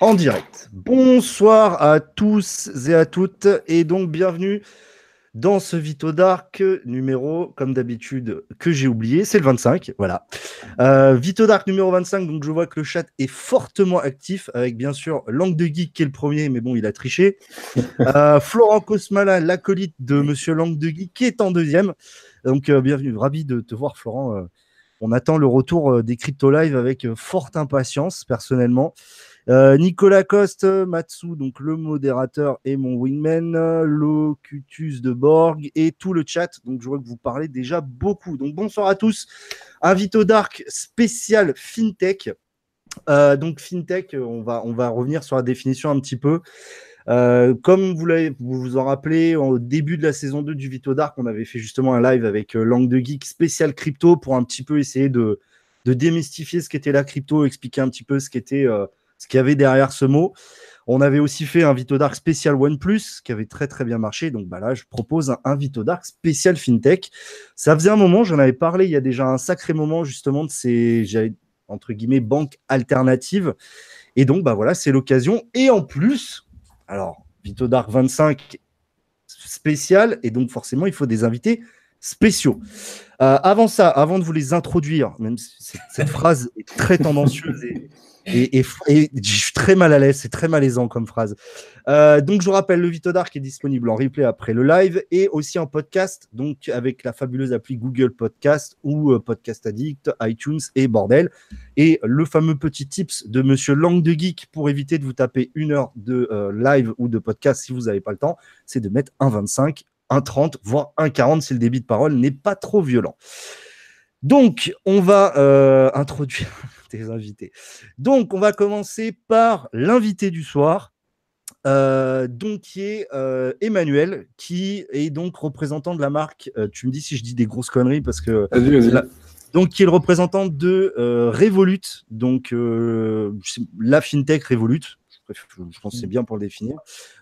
en direct. Bonsoir à tous et à toutes, et donc bienvenue dans ce Vito Dark numéro, comme d'habitude, que j'ai oublié, c'est le 25, voilà. Euh, Vito Dark numéro 25, donc je vois que le chat est fortement actif, avec bien sûr Langue de Geek qui est le premier, mais bon, il a triché. Euh, Florent Cosmala, l'acolyte de Monsieur Langue de Geek, qui est en deuxième. Donc euh, bienvenue, ravi de te voir Florent. On attend le retour des crypto live avec forte impatience, personnellement. Euh, Nicolas Coste, Matsu, donc le modérateur et mon wingman, Locutus de Borg et tout le chat. Donc je vois que vous parlez déjà beaucoup. Donc bonsoir à tous. Invito Dark spécial FinTech. Euh, donc FinTech, on va, on va revenir sur la définition un petit peu. Euh, comme vous, vous vous en rappelez, au début de la saison 2 du Vito Dark, on avait fait justement un live avec Langue de Geek spécial crypto pour un petit peu essayer de, de démystifier ce qu'était la crypto, expliquer un petit peu ce qu'était ce qu'il y avait derrière ce mot. On avait aussi fait un Vito Dark spécial OnePlus qui avait très très bien marché. Donc bah là, je propose un, Vito Dark spécial FinTech. Ça faisait un moment, j'en avais parlé il y a déjà un sacré moment justement de ces, entre guillemets, banques alternatives. Et donc bah voilà, c'est l'occasion. Et en plus, alors Vito Dark 25 spécial, et donc forcément, il faut des invités spéciaux. Euh, avant ça, avant de vous les introduire, même si cette phrase est très tendancieuse et, et, je suis très mal à l'aise, c'est très malaisant comme phrase. Euh, donc, je vous rappelle, le Vito Dark est disponible en replay après le live et aussi en podcast, donc avec la fabuleuse appli Google Podcast ou euh, Podcast Addict, iTunes et bordel. Et le fameux petit tips de Monsieur Langue de Geek pour éviter de vous taper une heure de euh, live ou de podcast si vous n'avez pas le temps, c'est de mettre un 25, un 30, voire un 40 si le débit de parole n'est pas trop violent. Donc, on va introduire invités. Donc, on va commencer par l'invité du soir. Euh, donc qui est euh, Emmanuel, qui est donc représentant de la marque. Euh, tu me dis si je dis des grosses conneries parce que donc qui est le représentant de Revolut, donc la fintech Revolut je pense que c'est bien pour le définir.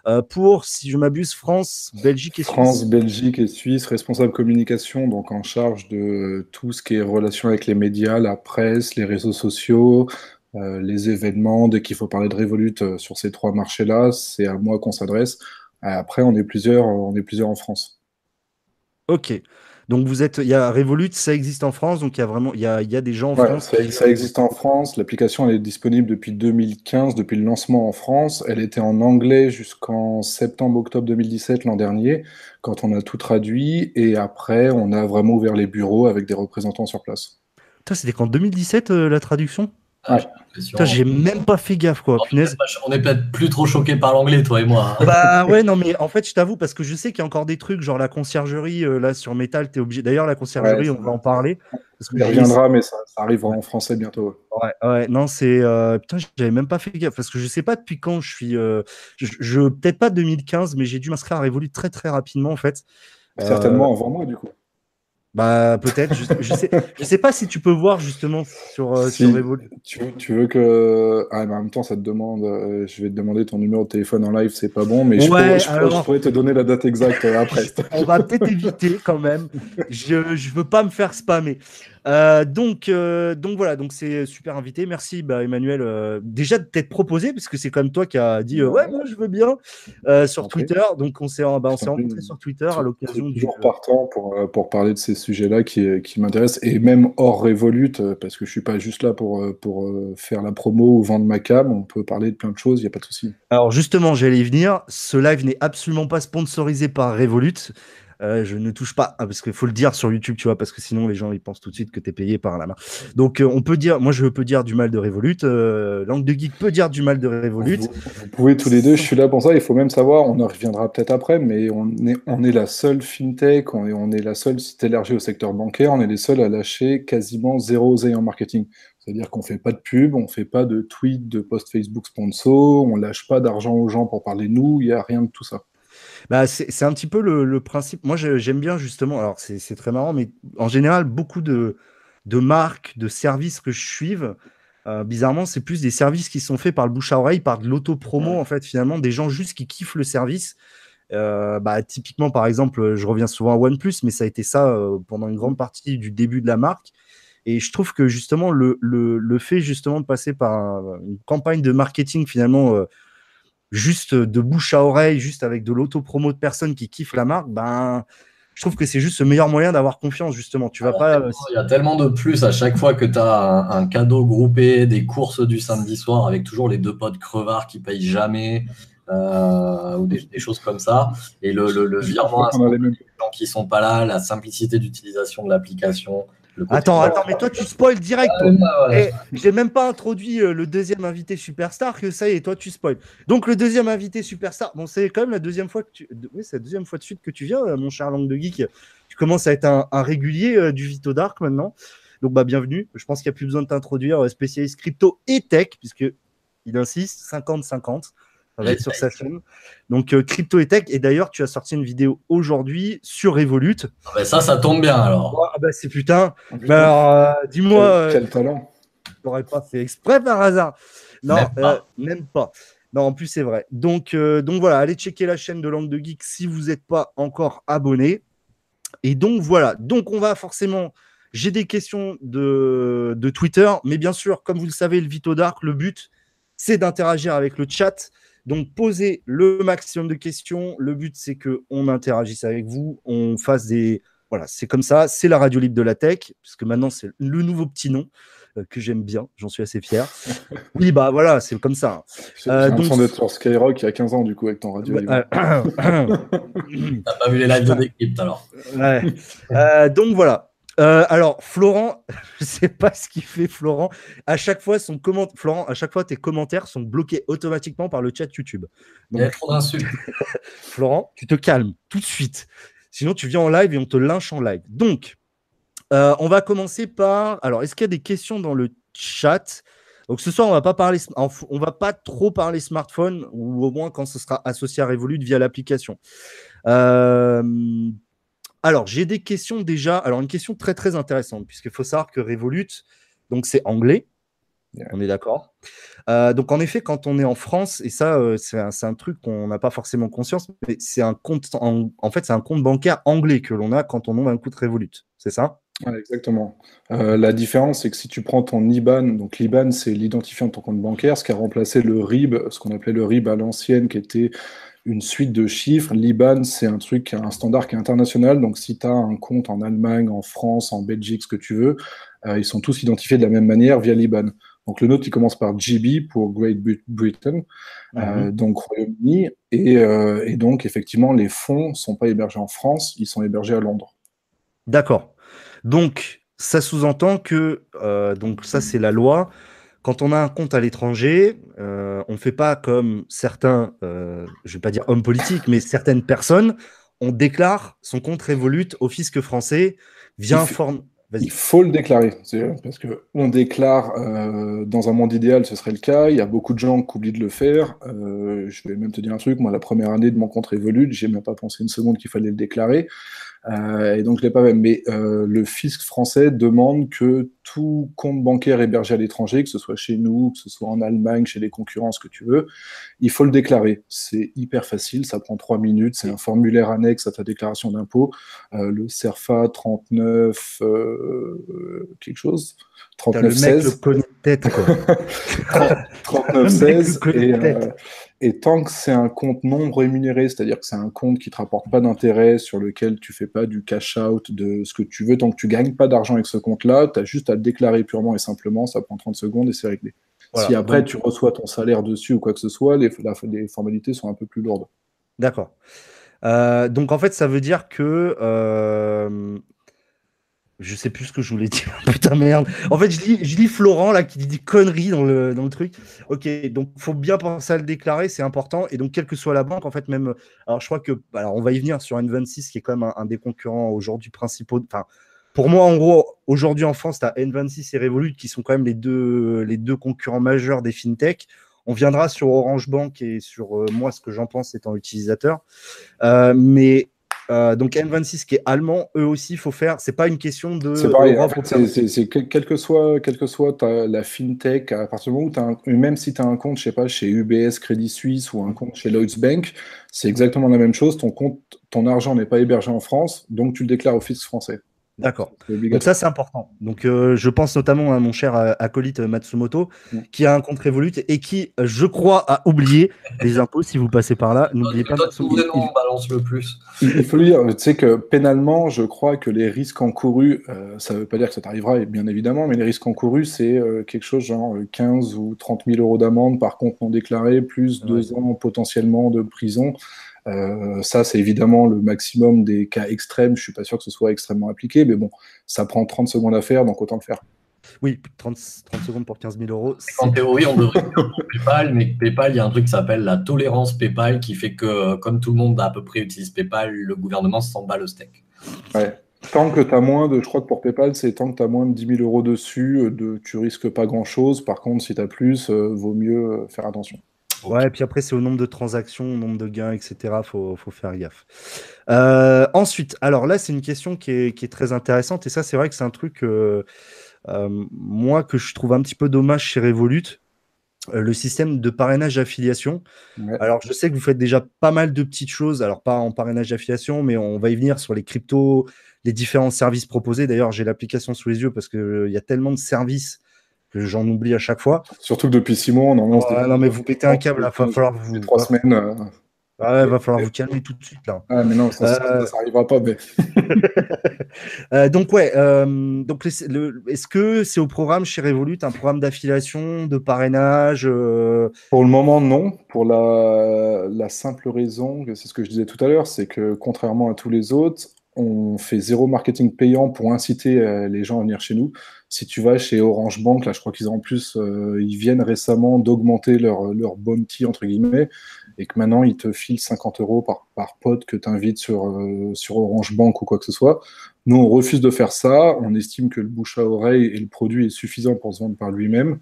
Euh, pour, si je m'abuse, France, Belgique et Suisse. France, Belgique et Suisse, responsable communication, donc en charge de tout ce qui est relation avec les médias, la presse, les réseaux sociaux, euh, les événements. Dès qu'il faut parler de Revolut euh, sur ces trois marchés-là, c'est à moi qu'on s'adresse. Après, on est plusieurs, on est plusieurs en France. Ok. Donc vous êtes, il y a Revolut, ça existe en France, donc il y a vraiment, il y a, il y a des gens en France. Ça, existe en France. L'application elle est disponible depuis 2015, depuis le lancement en France. Elle était en anglais jusqu'en septembre-octobre 2017 l'an dernier, quand on a tout traduit, et après on a vraiment ouvert les bureaux avec des représentants sur place. C'était qu'en 2017 euh, la traduction? J'ai même pas fait gaffe, quoi. On est peut-être plus trop choqué par l'anglais, toi et moi. Hein. Bah ouais, non, mais en fait, je t'avoue, parce que je sais qu'il y a encore des trucs, genre la conciergerie, euh, là, sur Metal, t'es obligé. D'ailleurs, la conciergerie, on va en parler. Parce que reviendra, mais ça, arrive en français bientôt. Ouais, ouais, non, c'est. Euh, putain, j'avais même pas fait gaffe, parce que je sais pas depuis quand je suis. Euh, je, Peut-être pas 2015, mais j'ai dû m'inscrire à Revolut très, très rapidement, en fait. Certainement avant moi, du coup. Bah peut-être, je, je, sais, je sais pas si tu peux voir justement sur, euh, sur Revolut. Tu, tu, veux que. Ah, mais en même temps, ça te demande. Euh, je vais te demander ton numéro de téléphone en live, c'est pas bon, mais je, pourrais, je, pourrais, te donner la date exacte euh, après. On va peut-être éviter quand même. Je, je veux pas me faire spammer. Euh, donc, euh, donc voilà, donc c'est super invité. Merci bah, Emmanuel euh, déjà de t'être proposé parce que c'est comme toi qui a dit ouais moi je veux bien sur Twitter. Donc on s'est bah, rencontrés sur Twitter à l'occasion du toujours partant pour, pour parler de ces sujets-là qui, qui m'intéressent et même hors Revolut parce que je suis pas juste là pour, pour faire la promo ou vendre ma cam. On peut parler de plein de choses, il y a pas de souci. Alors justement, j'allais y venir. Ce live n'est absolument pas sponsorisé par Revolut. Euh, je ne touche pas, ah, parce qu'il faut le dire sur YouTube, tu vois, parce que sinon les gens ils pensent tout de suite que tu es payé par la main. Donc euh, on peut dire, moi je peux dire du mal de Revolut, euh, Langue de Geek peut dire du mal de Revolut. Vous, pouvez tous les deux, je suis là pour ça, il faut même savoir, on en reviendra peut-être après, mais on est, on est la seule fintech, on est, on est la seule site élargie au secteur bancaire, on est les seuls à lâcher quasiment zéro oseille en marketing. C'est-à-dire qu'on ne fait pas de pub, on ne fait pas de tweets, de post Facebook sponsor, on lâche pas d'argent aux gens pour parler de nous, il n'y a rien de tout ça. Bah, c'est un petit peu le, principe. Moi, j'aime bien justement, alors c'est très marrant, mais en général, beaucoup de, de marques, de services que je suive, euh, bizarrement, c'est plus des services qui sont faits par le bouche à oreille, par de l'auto-promo, en fait, finalement, des gens juste qui kiffent le service. Euh, bah, typiquement, par exemple, je reviens souvent à OnePlus, mais ça a été ça euh, pendant une grande partie du début de la marque. Et je trouve que justement, le, le, fait justement de passer par une campagne de marketing finalement juste de bouche à oreille, juste avec de l'auto-promo de personnes qui kiffent la marque, ben, je trouve que c'est juste le meilleur moyen d'avoir confiance, justement. Tu vas pas. Euh, il y a tellement de plus à chaque fois que tu as un, cadeau groupé, des courses du samedi soir avec toujours les deux potes crevards qui payent jamais. Euh, ou des, choses comme ça. Et le, le, le virement à les gens qui sont pas là, la simplicité d'utilisation de l'application, Attends, attends, mais toi tu spoil direct. Et j'ai même pas introduit euh, le deuxième invité superstar que ça y est, toi tu spoil. Donc le deuxième invité superstar, bon c'est quand même la deuxième fois que tu, oui c'est la deuxième fois de suite que tu viens, euh, mon cher Langue de Geek. Tu commences à être un, régulier euh, du Vito Dark maintenant. Donc bah bienvenue. Je pense qu'il n'y a plus besoin de t'introduire, spécialiste crypto et tech, puisque il insiste 50-50 ça va être sur sa chaîne. Donc euh, Crypto et Tech. Et d'ailleurs, tu as sorti une vidéo aujourd'hui sur Revolut. Ah bah ça, ça tombe bien alors. Ah bah c'est putain. Bah alors, euh, dis-moi. Quel, euh, talent. T'aurais pas fait exprès par hasard? Non, même pas. Non, en plus, c'est vrai. Donc, donc voilà, allez checker la chaîne de Langue de Geek si vous n'êtes pas encore abonné. Et donc voilà. Donc on va forcément. J'ai des questions de, de Twitter, mais bien sûr, comme vous le savez, le Vito Dark, le but, c'est d'interagir avec le chat. Donc, posez le maximum de questions. Le but, c'est qu'on interagisse avec vous, on fasse des. Voilà, c'est comme ça. C'est la radio libre de la tech, puisque maintenant, c'est le nouveau petit nom euh, que j'aime bien. J'en suis assez fier. oui, bah voilà, c'est comme ça. Euh, donc, d'être sur Skyrock il y a 15 ans, du coup, avec ton radio libre. T'as pas vu les lives de Décrypte alors. Euh, donc voilà. Euh, alors, Florent, je ne sais pas ce qu'il fait, Florent. À chaque fois, son comment... Florent, à chaque fois, tes commentaires sont bloqués automatiquement par le chat YouTube. Il y a trop d'insultes. Florent, tu te calmes tout de suite. Sinon, tu viens en live et on te lynche en live. Donc, euh, on va commencer par. Alors, est-ce qu'il y a des questions dans le chat? Donc ce soir, on va pas parler, on va pas trop parler smartphone, ou au moins quand ce sera associé à Revolut via l'application. Euh, alors, j'ai des questions déjà. Alors, une question très très intéressante, puisqu'il faut savoir que Revolut, donc c'est anglais. On est d'accord. Euh, donc, en effet, quand on est en France, et ça, euh, c'est un, truc qu'on n'a pas forcément conscience, mais c'est un compte, en, fait, c'est un compte bancaire anglais que l'on a quand on ouvre un compte Revolut. C'est ça? Exactement. Euh, la différence, c'est que si tu prends ton IBAN, donc l'IBAN, c'est l'identifiant de ton compte bancaire, ce qui a remplacé le RIB, ce qu'on appelait le RIB à l'ancienne, qui était une suite de chiffres. L'IBAN, c'est un truc, un standard qui est international. Donc, si tu as un compte en Allemagne, en France, en Belgique, ce que tu veux, euh, ils sont tous identifiés de la même manière via l'IBAN. Donc, le nôtre, il commence par GB pour Great Britain, euh, mhm. donc Royaume-Uni. Euh, et, donc, effectivement, les fonds ne sont pas hébergés en France, ils sont hébergés à Londres. D'accord. Donc, ça sous-entend que, donc ça, c'est la loi. Quand on a un compte à l'étranger, euh, on ne fait pas comme certains, euh, je ne vais pas dire hommes politiques, mais certaines personnes, on déclare son compte Revolut au fisc français via un forme. Il faut le déclarer, parce que on déclare euh, dans un monde idéal, ce serait le cas. Il y a beaucoup de gens qui oublient de le faire. je vais même te dire un truc. Moi, la première année de mon compte Revolut, j'ai même pas pensé une seconde qu'il fallait le déclarer. Euh, et donc, je l'ai pas même. Mais euh, le fisc français demande que tout compte bancaire hébergé à l'étranger, que ce soit chez nous, que ce soit en Allemagne, chez les concurrents, ce que tu veux, il faut le déclarer. C'est hyper facile, ça prend trois minutes. C'est un formulaire annexe à ta déclaration d'impôt. Euh, le CERFA 39, quelque chose. 3916. Le mec le tête, quoi. 3916. Et tant que c'est un compte non rémunéré, c'est-à-dire que c'est un compte qui ne te rapporte pas d'intérêt, sur lequel tu fais pas du cash-out de ce que tu veux, tant que tu gagnes pas d'argent avec ce compte-là, tu as juste à le déclarer purement et simplement, ça prend 30 secondes et c'est réglé. si après tu reçois ton salaire dessus ou quoi que ce soit, les, les formalités sont un peu plus lourdes. D'accord. Euh, donc en fait, ça veut dire que euh, je sais plus ce que je voulais dire. Putain, merde. En fait, je lis, je lis Florent là qui dit des conneries dans le, dans le truc. Ok, donc faut bien penser à le déclarer, c'est important. Et donc, quelle que soit la banque, en fait, même. Alors, je crois que. Alors, on va y venir sur N26, qui est quand même un, des concurrents aujourd'hui principaux. Enfin, pour moi, en gros, aujourd'hui en France, tu as N26 et Revolut qui sont quand même les deux, les deux concurrents majeurs des fintech. On viendra sur Orange Bank et sur euh, moi, ce que j'en pense étant utilisateur. Euh, mais euh, donc N26 qui est allemand, eux aussi, il faut faire. C'est pas une question de. C'est pareil. c'est quel que soit, quel que soit la fintech, à partir du moment où tu as un, même si tu as un compte, je sais pas, chez UBS, Crédit Suisse ou un compte chez Lloyds Bank, c'est exactement la même chose. Ton compte, ton argent n'est pas hébergé en France, donc tu le déclares au fisc français. D'accord. Donc ça, c'est important. Donc euh, je pense notamment à mon cher euh, acolyte Matsumoto, mm. qui a un compte Revolut et qui, je crois, a oublié les impôts. Si vous passez par là, n'oubliez pas. Matsumoto. on balance le plus. Il faut le dire. Tu sais que pénalement, je crois que les risques encourus, euh, ça ne veut pas dire que ça t'arrivera, bien évidemment, mais les risques encourus, c'est quelque chose genre 15 ou 30 000 euros d'amende par compte non déclaré, plus deux ans potentiellement de prison. Euh, ça, c'est évidemment le maximum des cas extrêmes. Je suis pas sûr que ce soit extrêmement appliqué, mais bon, ça prend 30 secondes à faire, donc autant le faire. Oui, 30, 30 secondes pour 15 000 euros. En théorie, on devrait PayPal, mais PayPal, il y a un truc qui s'appelle la tolérance PayPal qui fait que, comme tout le monde à peu près utilise PayPal, le gouvernement s'en bat le steak. Ouais. Tant que tu as moins de, je crois que pour PayPal, c'est tant que tu as moins de 10 000 euros dessus, euh, de, tu risques pas grand chose. Par contre, si tu as plus, euh, vaut mieux faire attention. Ouais, et puis après, c'est au nombre de transactions, au nombre de gains, etc. Il faut, faut, faire gaffe. Euh, ensuite, alors là, c'est une question qui est, qui est, très intéressante. Et ça, c'est vrai que c'est un truc, euh, euh, moi, que je trouve un petit peu dommage chez Revolut. le système de parrainage d'affiliation. Alors, je sais que vous faites déjà pas mal de petites choses. Alors, pas en parrainage d'affiliation, mais on va y venir sur les cryptos, les différents services proposés. D'ailleurs, j'ai l'application sous les yeux parce qu'il y a tellement de services que j'en oublie à chaque fois. Surtout que depuis six mois, on en lance Non, mais vous pétez un câble, il va falloir vous. Trois semaines. Euh, ouais, il va falloir vous calmer tout de suite là. Ah, mais non, ça, n'arrivera euh, pas. Mais... Euh, donc, ouais, donc, est-ce que c'est au programme chez Revolut un programme d'affiliation, de parrainage Pour le moment, non. Pour la, la simple raison, c'est ce que je disais tout à l'heure, c'est que contrairement à tous les autres, on fait zéro marketing payant pour inciter euh, les gens à venir chez nous. Si tu vas chez Orange Bank, là, je crois qu'ils en plus, euh, ils viennent récemment d'augmenter leur, leur bounty, entre guillemets, et que maintenant, ils te filent 50 euros par, par pote que tu invites sur, euh, sur Orange Bank ou quoi que ce soit. Nous, on refuse de faire ça. On estime que le bouche à oreille et le produit est suffisant pour se vendre par lui-même.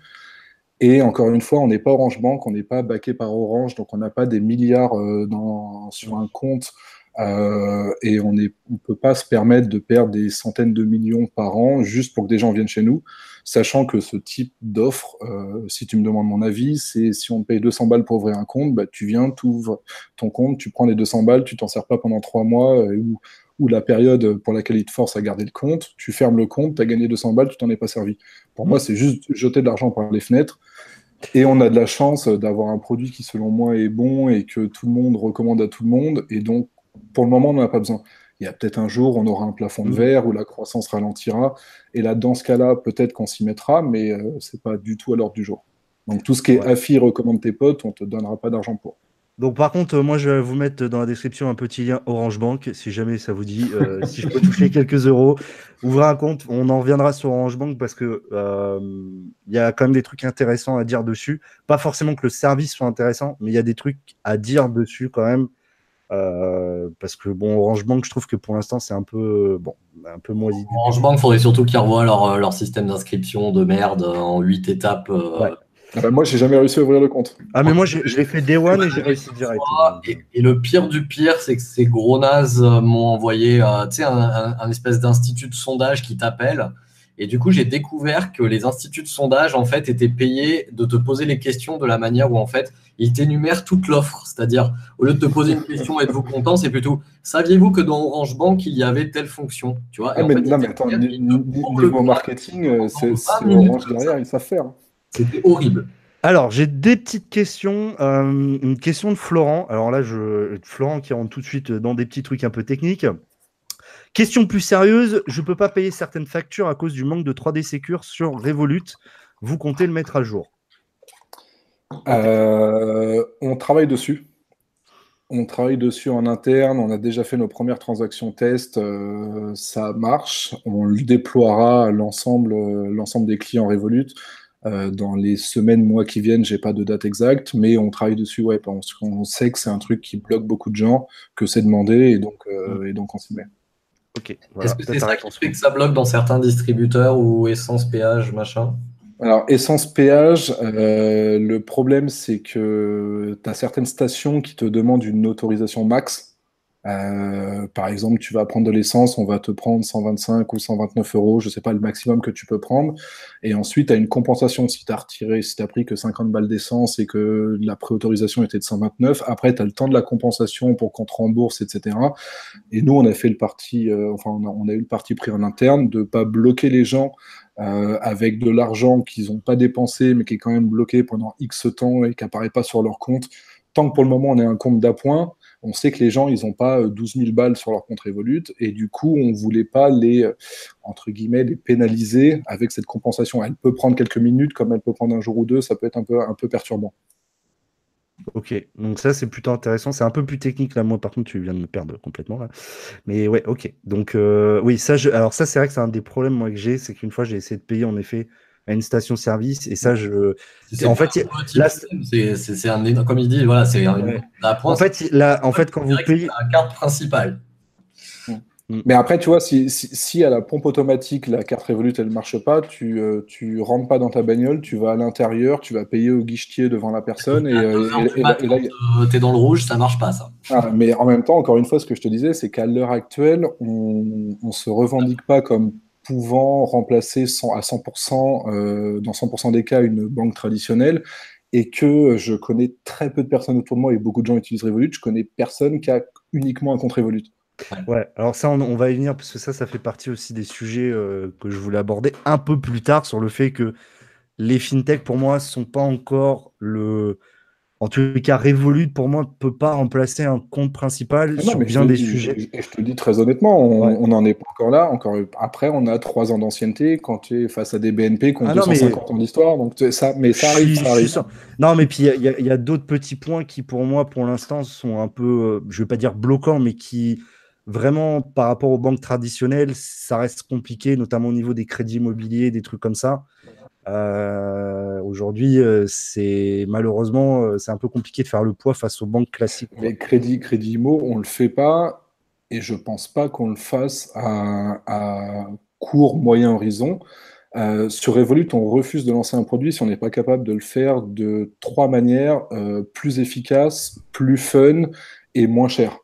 Et encore une fois, on n'est pas Orange Bank, on n'est pas baqué par Orange, donc on n'a pas des milliards sur un compte euh, et on ne peut pas se permettre de perdre des centaines de millions par an juste pour que des gens viennent chez nous, sachant que ce type d'offre, euh, si tu me demandes mon avis, c'est si on paye 200 balles pour ouvrir un compte, bah, tu viens, tu ouvres ton compte, tu prends les 200 balles, tu t'en sers pas pendant trois mois euh, ou, la période pour laquelle il te force à garder le compte, tu fermes le compte, tu as gagné 200 balles, tu t'en es pas servi. Pour moi, c'est juste jeter de l'argent par les fenêtres. Et on a de la chance d'avoir un produit qui, selon moi, est bon et que tout le monde recommande à tout le monde. Et donc, pour le moment, on n'en a pas besoin. Il y a peut-être un jour, on aura un plafond de mm. verre où la croissance ralentira. Et là, dans ce cas-là, peut-être qu'on s'y mettra, mais euh, ce n'est pas du tout à l'ordre du jour. Donc tout ce qui est affi, recommande tes potes, on ne te donnera pas d'argent pour. Donc par contre, euh, moi je vais vous mettre dans la description un petit lien Orange Bank, si jamais ça vous dit, euh, si je peux toucher quelques euros, ouvrez un compte, on en reviendra sur Orange Bank parce que il y a quand même des trucs intéressants à dire dessus. Pas forcément que le service soit intéressant, mais il y a des trucs à dire dessus quand même euh, parce que bon, Orange Bank, je trouve que pour l'instant, c'est un peu bon, un peu moisi. Orange Bank, faudrait surtout qu'ils revoient leur, euh, leur système d'inscription de merde en 8 étapes. Euh. Ah bah, moi, j'ai jamais réussi à ouvrir le compte. Ah, mais moi, je l'ai fait Day One et j'ai réussi direct. Et, le pire du pire, c'est que ces gros nazes m'ont envoyé un, un, espèce d'institut de sondage qui t'appelle et du coup, j'ai découvert que les instituts de sondage, en fait, étaient payés de te poser les questions de la manière où, en fait, ils t'énumèrent toute l'offre. C'est-à-dire, au lieu de te poser une question, êtes-vous content, c'est plutôt, saviez-vous que dans Orange Bank, il y avait telle fonction Tu vois? Ah, mais, Non, mais attends, niveau marketing, euh, c'est Orange derrière, ils savent faire. C'était horrible. Alors, j'ai des petites questions. Euh, une question de Florent. Alors là, je, Florent qui rentre tout de suite dans des petits trucs un peu techniques. Question plus sérieuse, je ne peux pas payer certaines factures à cause du manque de 3D Secure sur Revolut. Vous comptez le mettre à jour euh, On travaille dessus. On travaille dessus en interne. On a déjà fait nos premières transactions test. Euh, ça marche. On le déploiera à l'ensemble, l'ensemble des clients Revolut. Euh, dans les semaines, mois qui viennent, j'ai pas de date exacte, mais on travaille dessus, ouais, parce qu'on sait que c'est un truc qui bloque beaucoup de gens, que c'est demandé, et donc, mm. et donc on s'y met. Est-ce que c'est ça qui fait que ça bloque dans certains distributeurs ou essence péage, machin? Alors, essence péage, euh, le problème c'est que tu as certaines stations qui te demandent une autorisation max. Euh, par exemple, tu vas prendre de l'essence, on va te prendre 125 ou 129 euros, je sais pas le maximum que tu peux prendre. Et ensuite, tu as une compensation si tu as retiré, si tu pris que 50 balles d'essence et que la préautorisation était de 129. Après, tu as le temps de la compensation pour qu'on te rembourse, etc. Et nous, on a fait le parti, euh, enfin, on a, eu le parti pris en interne de pas bloquer les gens euh, avec de l'argent qu'ils n'ont pas dépensé, mais qui est quand même bloqué pendant X temps et qui apparaît pas sur leur compte. Tant que pour le moment, on est un compte d'appoint, on sait que les gens, ils n'ont pas 12 euh, 000 balles sur leur compte Revolut, et du coup, on ne voulait pas les, euh, les pénaliser avec cette compensation. Elle peut prendre quelques minutes, comme elle peut prendre un jour ou deux, ça peut être un peu, perturbant. Ok, donc ça c'est plutôt intéressant. C'est un peu plus technique là. Moi, par contre, tu viens de me perdre complètement. Mais ouais, ok. Donc euh, oui, ça, je... alors ça c'est vrai que c'est un des problèmes que j'ai, c'est qu'une fois j'ai essayé de payer en effet à une station-service et ça je. En fait, là, c'est un comme il dit, voilà, c'est un... En fait, là, en fait, quand vous payez la carte principale. Mm. Mais après, tu vois, si, si, à la pompe automatique, la carte Revolut, elle ne marche pas, tu ne euh, tu rentres pas dans ta bagnole, tu vas à l'intérieur, tu vas payer au guichetier devant la personne. Et, euh, là, tu es dans le rouge, ça marche pas, ça. Ah, mais en même temps, encore une fois, ce que je te disais, c'est qu'à l'heure actuelle, on ne se revendique pas comme pouvant remplacer à 100%, euh, dans 100% des cas, une banque traditionnelle et que je connais très peu de personnes autour de moi et beaucoup de gens utilisent Revolut. Je connais personne qui a uniquement un compte Revolut. Ouais, alors ça, on, va y venir parce que ça, ça fait partie aussi des sujets euh, que je voulais aborder un peu plus tard sur le fait que les fintechs, pour moi, sont pas encore le. En tout cas, Revolut, pour moi, ne peut pas remplacer un compte principal ah sur bien des sujets. Et je te le dis très honnêtement, on n'en est pas encore là. Encore après, on a trois ans d'ancienneté quand tu es face à des BNP qui ont 250 ah ans d'histoire. Donc ça, mais ça arrive, ça arrive. Non, mais puis il y a, d'autres petits points qui, pour moi, pour l'instant, sont un peu, euh, je vais pas dire bloquants, mais qui vraiment, par rapport aux banques traditionnelles, ça reste compliqué, notamment au niveau des crédits immobiliers, des trucs comme ça. Euh, aujourd'hui, euh, c'est malheureusement, euh, c'est un peu compliqué de faire le poids face aux banques classiques. Les crédits, crédits immo, on le fait pas, et je pense pas qu'on le fasse à, court, moyen horizon. sur Revolut, on refuse de lancer un produit si on n'est pas capable de le faire de trois manières plus efficaces, plus fun et moins cher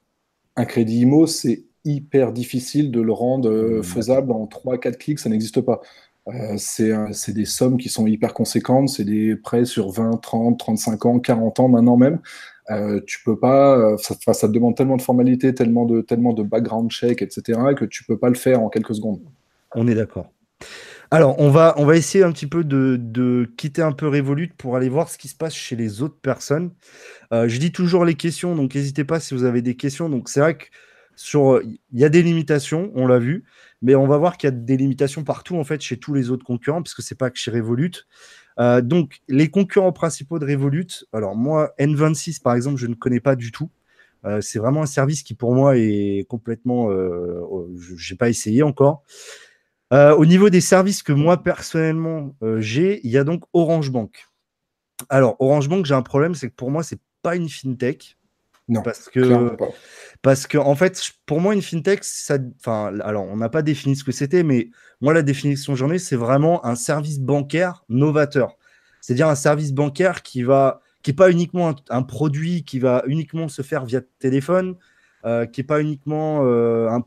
un crédit IMO, c'est hyper difficile de le rendre euh, mmh, faisable en 3-4 clics, ça n'existe pas. Euh, c'est des sommes qui sont hyper conséquentes, c'est des prêts sur 20, 30, 35 ans, 40 ans maintenant même. Euh, tu peux pas, ça, te demande tellement de formalités, tellement de, tellement de background check, etc., que tu peux pas le faire en quelques secondes. On est d'accord. Alors, on va, on va essayer un petit peu de, quitter un peu Revolut pour aller voir ce qui se passe chez les autres personnes. Euh, je dis toujours les questions, donc n'hésitez pas si vous avez des questions. Donc, c'est vrai que sur, il y a des limitations, on l'a vu, mais on va voir qu'il y a des limitations partout en fait chez tous les autres concurrents, parce que c'est pas que chez Revolut. Euh, donc, les concurrents principaux de Revolut, alors moi, N26 par exemple, je ne connais pas du tout. Euh, c'est vraiment un service qui pour moi est complètement, je n'ai pas essayé encore. Euh, au niveau des services que moi personnellement euh, j'ai, il y a donc Orange Bank. Alors Orange Bank, j'ai un problème, c'est que pour moi c'est pas une fintech. Non. Parce que parce que en fait, pour moi une fintech, ça, enfin, alors on n'a pas défini ce que c'était, mais moi la définition que j'en ai, c'est vraiment un service bancaire novateur. C'est-à-dire un service bancaire qui va qui n'est pas uniquement un, produit qui va uniquement se faire via téléphone, euh, qui n'est pas uniquement euh, un,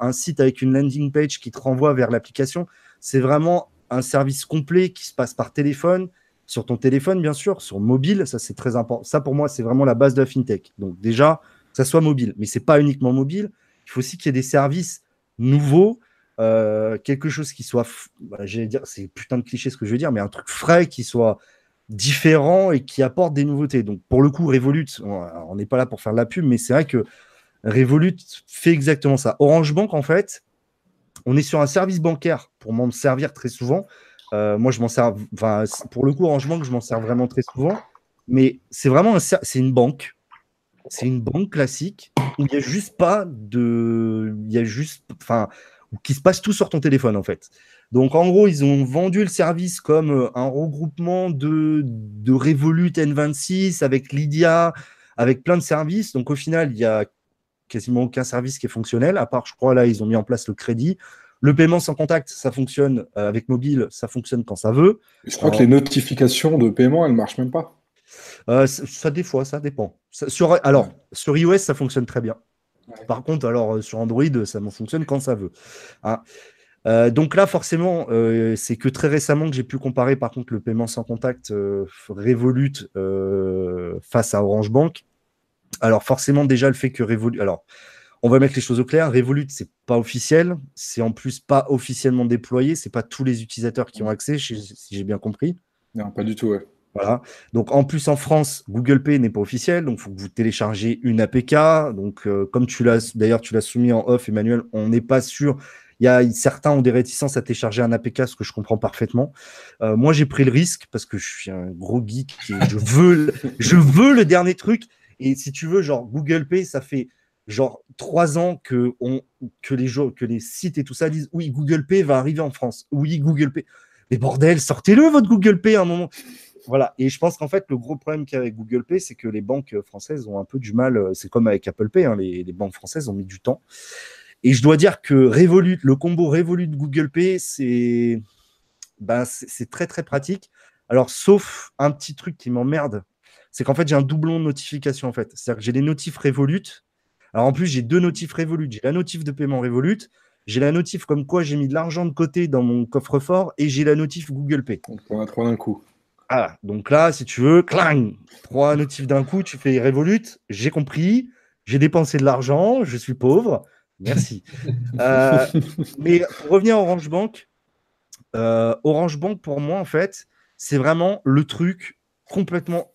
un site avec une landing page qui te renvoie vers l'application. C'est vraiment un service complet qui se passe par téléphone, sur ton téléphone, bien sûr, sur mobile. Ça, c'est très important. Ça, pour moi, c'est vraiment la base de la fintech. Donc, déjà, que ça soit mobile. Mais ce n'est pas uniquement mobile. Il faut aussi qu'il y ait des services nouveaux, euh, quelque chose qui soit, bah, j'allais dire, c'est putain de cliché ce que je veux dire, mais un truc frais qui soit différent et qui apporte des nouveautés. Donc, pour le coup, Revolut, on n'est pas là pour faire de la pub, mais c'est vrai que Revolut fait exactement ça. Orange Bank, en fait, on est sur un service bancaire pour m'en servir très souvent. Euh, moi, je m'en sers, enfin, pour le coup, Orange Bank, je m'en sers vraiment très souvent. Mais c'est vraiment un, c'est une banque. C'est une banque classique où il n'y a juste pas de. Il y a juste. Enfin, qui se passe tout sur ton téléphone, en fait. Donc, en gros, ils ont vendu le service comme euh, un regroupement de, de Revolut N26 avec Lydia, avec plein de services. Donc, au final, il y a quasiment aucun service qui est fonctionnel, à part, je crois, là, ils ont mis en place le crédit. Le paiement sans contact, ça fonctionne euh, avec mobile, ça fonctionne quand ça veut. Je crois que les notifications de paiement, elles ne marchent même pas. Euh, ça, des fois, ça dépend. sur, alors, sur iOS, ça fonctionne très bien. Par contre, alors sur Android, ça fonctionne quand ça veut. Hein. donc là, forcément, c'est que très récemment que j'ai pu comparer, par contre, le paiement sans contact Revolut face à Orange Bank. Alors forcément, déjà le fait que Revolut, alors on va mettre les choses au clair. Revolut, c'est pas officiel, c'est en plus pas officiellement déployé, c'est pas tous les utilisateurs qui ont accès, si j'ai bien compris. Non, pas du tout, ouais. Voilà. Donc en plus en France, Google Pay n'est pas officiel, donc il faut que vous téléchargez une APK. Donc euh, comme tu l'as, d'ailleurs tu l'as soumis en off, Emmanuel, on n'est pas sûr. Il y a certains ont des réticences à télécharger un APK, ce que je comprends parfaitement. Euh, moi j'ai pris le risque parce que je suis un gros geek et je veux, je veux le dernier truc. Et si tu veux, genre Google Pay, ça fait genre trois ans que, on, que, les, que les sites et tout ça disent oui, Google Pay va arriver en France. Oui, Google Pay. Mais bordel, sortez-le votre Google Pay à un moment. Voilà. Et je pense qu'en fait, le gros problème qu'il y a avec Google Pay, c'est que les banques françaises ont un peu du mal. Euh, c'est comme avec Apple Pay, hein, les, banques françaises ont mis du temps. Et je dois dire que Revolut, le combo Revolut Google Pay, c'est ben, très très pratique. Alors, sauf un petit truc qui m'emmerde, c'est qu'en fait, j'ai un doublon de notification en fait. C'est-à-dire que j'ai les notifs Revolut. Alors en plus, j'ai deux notifs Revolut. J'ai la notif de paiement Revolut, j'ai la notif comme quoi j'ai mis de l'argent de côté dans mon coffre-fort et j'ai la notif Google Pay. On a trois d'un coup. Ah, donc là, si tu veux, clang, trois notifs d'un coup, tu fais Revolut, j'ai compris, j'ai dépensé de l'argent, je suis pauvre, merci. Euh, mais pour revenir à Orange Bank, euh, Orange Bank, pour moi, en fait, c'est vraiment le truc complètement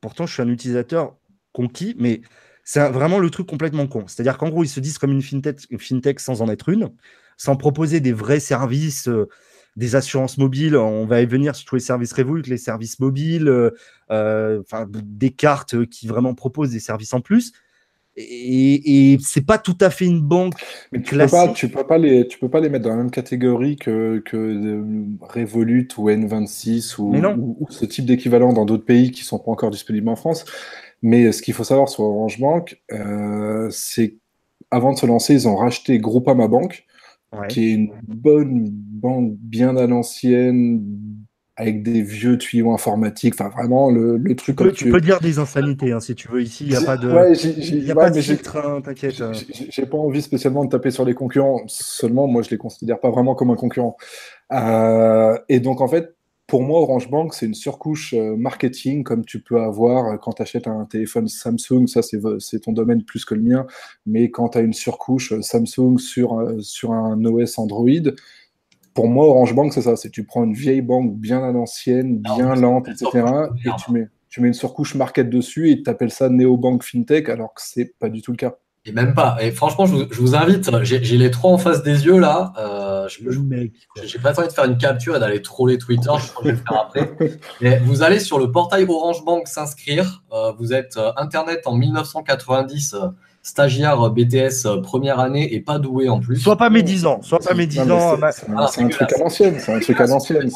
Pourtant, je suis un utilisateur conquis, mais c'est vraiment le truc complètement con. C'est-à-dire qu'en gros, ils se disent comme une fintech, sans en être une, sans proposer des vrais services, euh, des assurances mobiles. On va y venir sur tous les services Revolut, les services mobiles, euh, euh, des cartes qui vraiment proposent des services en plus et, et c'est pas tout à fait une banque mais tu classique. Peux pas, tu peux pas les, tu peux pas les mettre dans la même catégorie que, que euh, Revolut ou N26 ou, ou, ce type d'équivalent dans d'autres pays qui sont pas encore disponibles en France. Mais ce qu'il faut savoir sur Orange Bank, euh, c'est avant de se lancer, ils ont racheté Groupama Bank, qui est une bonne banque bien à l'ancienne, avec des vieux tuyaux informatiques, enfin vraiment le, le truc. Tu peux, tu peux dire des insanités hein, si tu veux. Ici, il n'y a pas de, ouais, y a pas de filtre, hein, t'inquiète. J'ai pas envie spécialement de taper sur les concurrents. Seulement, moi, je les considère pas vraiment comme un concurrent. Euh, et donc, en fait, pour moi, Orange Bank, c'est une surcouche euh, marketing comme tu peux avoir euh, quand tu achètes un téléphone Samsung. Ça, c'est ton domaine plus que le mien. Mais quand tu as une surcouche Samsung sur, sur un OS Android, pour moi, Orange Bank, c'est ça. C'est tu prends une vieille banque bien à l'ancienne, bien lente, etc. Et tu mets, tu mets une surcouche market dessus et tu appelles ça néobank fintech, alors que c'est pas du tout le cas. Et même pas. Et franchement, je vous, invite, j'ai les trois en face des yeux là. Euh, J'ai pas envie de faire une capture et d'aller troller Twitter. Je crois que je vais le faire après. Mais vous allez sur le portail Orange Bank s'inscrire. Euh, vous êtes euh, Internet en 1990 stagiaire BTS euh, première année et pas doué en plus. Soit pas médisant, soit pas médisant. C'est un, truc à l'ancienne, c'est un truc à l'ancienne.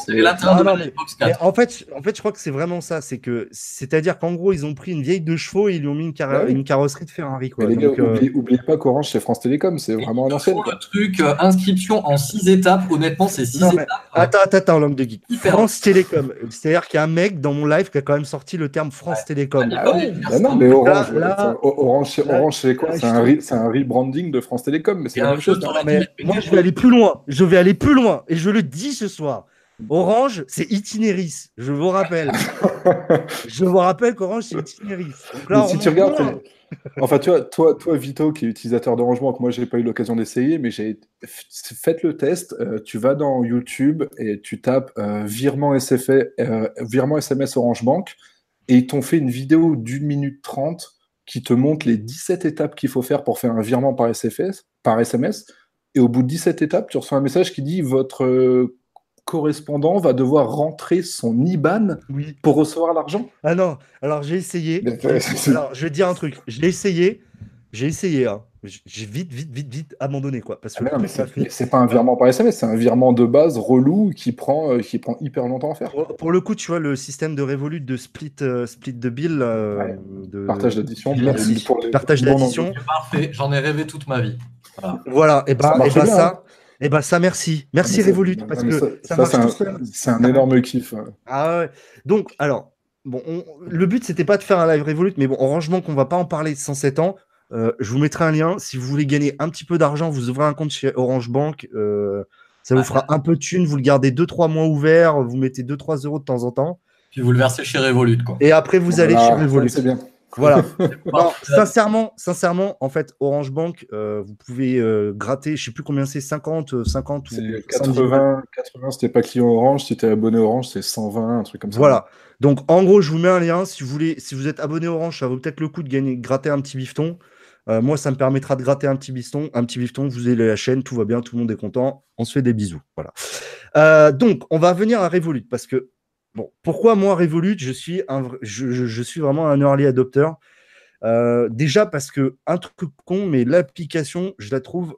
En fait, en fait, je crois que c'est vraiment ça, c'est que, c'est-à-dire qu'en gros, ils ont pris une vieille de chevaux et ils lui ont mis une, une carrosserie de Ferrari. Quoi. Les gars, euh, oubliez, pas qu'Orange c'est France Télécom, c'est vraiment à l'ancienne. Le truc, euh, inscription en six étapes, honnêtement, c'est six étapes. Attends, attends, attends, langue de geek. France Télécom, c'est-à-dire qu'il y a un mec dans mon live qui a quand même sorti le terme France Télécom. Ah, non, mais Orange, Orange, Orange c'est c'est un, rebranding de France Télécom, mais c'est la même chose. moi, je vais aller plus loin. Je vais aller plus loin. Et je le dis ce soir. Orange, c'est Itinéris. Je vous rappelle. je vous rappelle qu'Orange, c'est Itinéris. si tu regardes. Enfin, tu vois, toi, toi, Vito, qui est utilisateur d'Orange Bank, moi, j'ai pas eu l'occasion d'essayer, mais j'ai fait le test. Euh, tu vas dans YouTube et tu tapes euh, virement, euh, virement SMS Orange Bank et ils t'ont fait une vidéo d'une minute trente qui te montre les 17 étapes qu'il faut faire pour faire un virement par, SFS, par SMS. Et au bout de 17 étapes, tu reçois un message qui dit votre euh, correspondant va devoir rentrer son IBAN pour recevoir l'argent. Ah non, alors j'ai essayé. alors je vais te dire un truc, je l'ai essayé, j'ai essayé, hein j'ai vite, vite, vite, vite abandonné. Quoi, parce que ah c'est pas un virement par SMS, c'est un virement de base relou qui prend, euh, qui prend hyper longtemps à faire. Pour, le coup, tu vois, le système de Revolut de split, euh, split de bill. Euh, de, partage d'addition. Merci. Partage d'addition. Parfait, j'en ai rêvé toute ma vie. Voilà, et bah, ça, et bah, ça, et bah ça, merci. Merci Revolut. Parce que ça, c'est un, énorme kiff. Ah ouais. Donc, alors, bon, le but, c'était pas de faire un live Revolut, mais bon, rangement qu'on va pas en parler sans 7 ans. je vous mettrai un lien. Si vous voulez gagner un petit peu d'argent, vous ouvrez un compte chez Orange Bank. ça vous fera un peu de thune. Vous le gardez 2-3 mois ouvert. Vous mettez 2-3 euros de temps en temps. Puis vous le versez chez Revolut. Quoi. Et après, vous allez chez Revolut. C'est bien. Voilà. sincèrement, sincèrement, en fait, Orange Bank, euh, vous pouvez euh, gratter, je sais plus combien c'est, 50, 50 ou 80, 80 c'était pas client Orange, si tu es abonné Orange, c'est 120, un truc comme ça. Voilà. Donc, en gros, je vous mets un lien. Si vous voulez, si vous êtes abonné Orange, ça vaut peut-être le coup de gagner, gratter un petit bifton. Euh, moi, ça me permettra de gratter un petit bifton, un petit bifton. Vous avez la chaîne, tout va bien, tout le monde est content. On se fait des bisous. Voilà. donc, on va venir à Revolut parce que Bon, pourquoi moi, Revolut, je suis, un, je, suis vraiment un early adopter euh, Déjà parce que, un truc con, mais l'application, je la trouve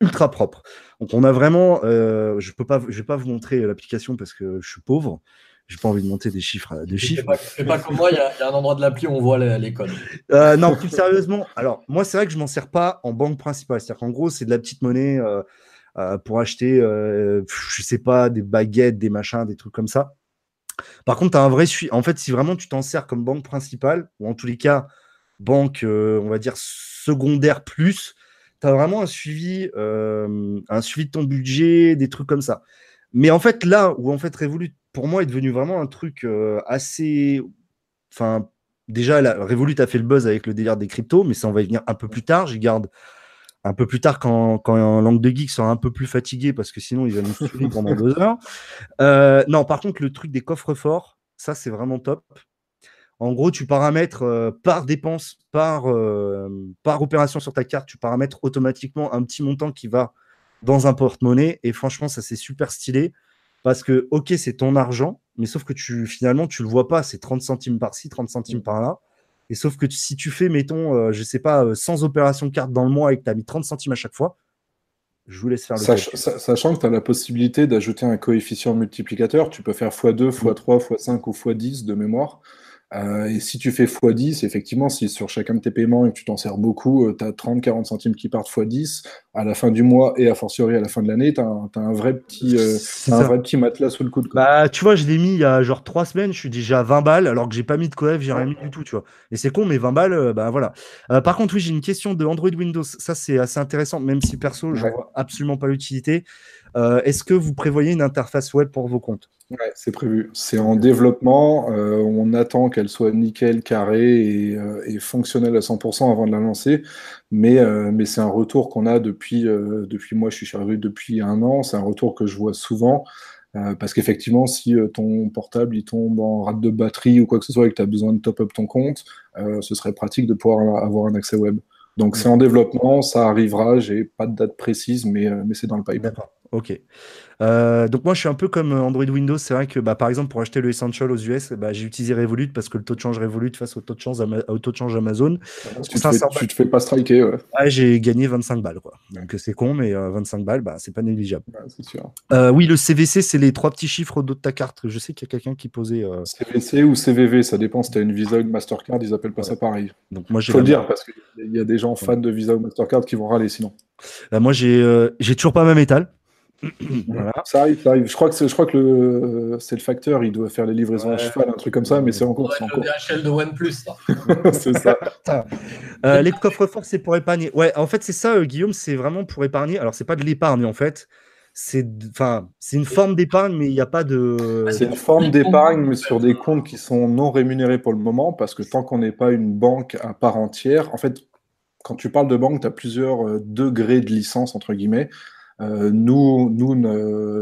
ultra propre. Donc, on a vraiment, euh, je peux pas, je vais pas vous montrer l'application parce que je suis pauvre. J'ai pas envie de monter des chiffres. Des chiffres. C'est pas, comme moi, il y, a un endroit de l'appli où on voit les, codes. Euh, non, plus sérieusement, alors moi, c'est vrai que je m'en sers pas en banque principale. C'est-à-dire qu'en gros, c'est de la petite monnaie pour acheter, je sais pas, des baguettes, des machins, des trucs comme ça. Par contre, tu as un vrai suivi. En fait, si vraiment tu t'en sers comme banque principale, ou en tous les cas, banque, euh, on va dire, secondaire plus, tu as vraiment un suivi, euh, un suivi de ton budget, des trucs comme ça. Mais en fait, là où en fait Revolut, pour moi, est devenu vraiment un truc euh, assez. Enfin, déjà, la, Revolut a fait le buzz avec le délire des cryptos, mais ça, on va y venir un peu plus tard. J'y garde un peu plus tard quand, quand Langue de Geek sera un peu plus fatigué parce que sinon il va nous suivre pendant deux heures. Euh, non, par contre, le truc des coffres forts, ça c'est vraiment top. En gros, tu paramètres euh, par dépense, par, euh, par opération sur ta carte, tu paramètres automatiquement un petit montant qui va dans un porte-monnaie. Et franchement, ça c'est super stylé parce que, ok, c'est ton argent, mais sauf que tu finalement, tu le vois pas, c'est 30 centimes par-ci, 30 centimes mm. par-là. Et sauf que si tu fais, mettons, je euh, je sais pas, 100 euh, opérations de carte dans le mois et que tu as mis 30 centimes à chaque fois, je vous laisse faire le Sachant que tu as la possibilité d'ajouter un coefficient multiplicateur, tu peux faire x2, x3, x5 ou x10 de mémoire. Euh, et si tu fais x10, effectivement, si sur chacun de tes paiements et que tu t'en sers beaucoup, tu as 30-40 centimes qui partent x10, à la fin du mois et a fortiori à la fin de l'année, tu as, un vrai petit, euh, un vrai petit matelas sous le coude. Bah, tu vois, je l'ai mis il y a genre 3 semaines, je suis déjà à 20 balles, alors que j'ai pas mis de coef, j'ai rien mis du tout, tu vois. Et c'est con, mais 20 balles, euh, bah voilà. par contre, oui, j'ai une question de Android Windows. Ça, c'est assez intéressant, même si perso, je vois absolument pas l'utilité. Est-ce que vous prévoyez une interface web pour vos comptes? C'est prévu. C'est en développement. Euh, on attend qu'elle soit nickel, carrée euh, et, fonctionnelle à 100% avant de la lancer. Mais, euh, mais c'est un retour qu'on a depuis, depuis moi, je suis chargé depuis un an. C'est un retour que je vois souvent. parce qu'effectivement, si ton portable il tombe en rate de batterie ou quoi que ce soit et que tu as besoin de top-up ton compte, ce serait pratique de pouvoir avoir un accès web. Donc c'est en développement, ça arrivera. J'ai pas de date précise, mais, mais c'est dans le pipe. D'accord. Ok. Euh, donc moi je suis un peu comme Android Windows, c'est vrai que bah, par exemple pour acheter le Essential aux US, bah, j'ai utilisé Revolut parce que le taux de change Revolut face au taux de change, au taux de change Amazon. tu, te te fais pas striker. Ouais. j'ai gagné 25 balles. Quoi. Donc c'est con, mais 25 euh, balles, bah, c'est pas négligeable. sûr. Euh, oui, le CVC, c'est les trois petits chiffres de ta carte. Je sais qu'il y a quelqu'un qui posait. CVC ou CVV, ça dépend si tu as une Visa ou une Mastercard, ils appellent pas ça pareil. Donc moi Faut le dire parce qu'il y a des gens fans de Visa ou Mastercard qui vont râler sinon. moi j'ai j'ai toujours pas ma métal. Ça arrive, ça arrive. Je crois que c'est, je crois que le, c'est le facteur, il doit faire les livraisons à cheval, un truc comme ça, mais c'est encore. C'est encore. DHL de OnePlus, c'est ça. Euh, les coffres forts, c'est pour épargner. Ouais, en fait, c'est ça, euh, Guillaume, c'est vraiment pour épargner. Alors, c'est pas de l'épargne, en fait. C'est, enfin, c'est une forme d'épargne, mais il n'y a pas de. C'est une forme d'épargne, mais sur des comptes qui sont non rémunérés pour le moment, parce que tant qu'on n'est pas une banque à part entière, en fait, quand tu parles de banque, tu as plusieurs euh, degrés de licence, entre guillemets. Euh, nous,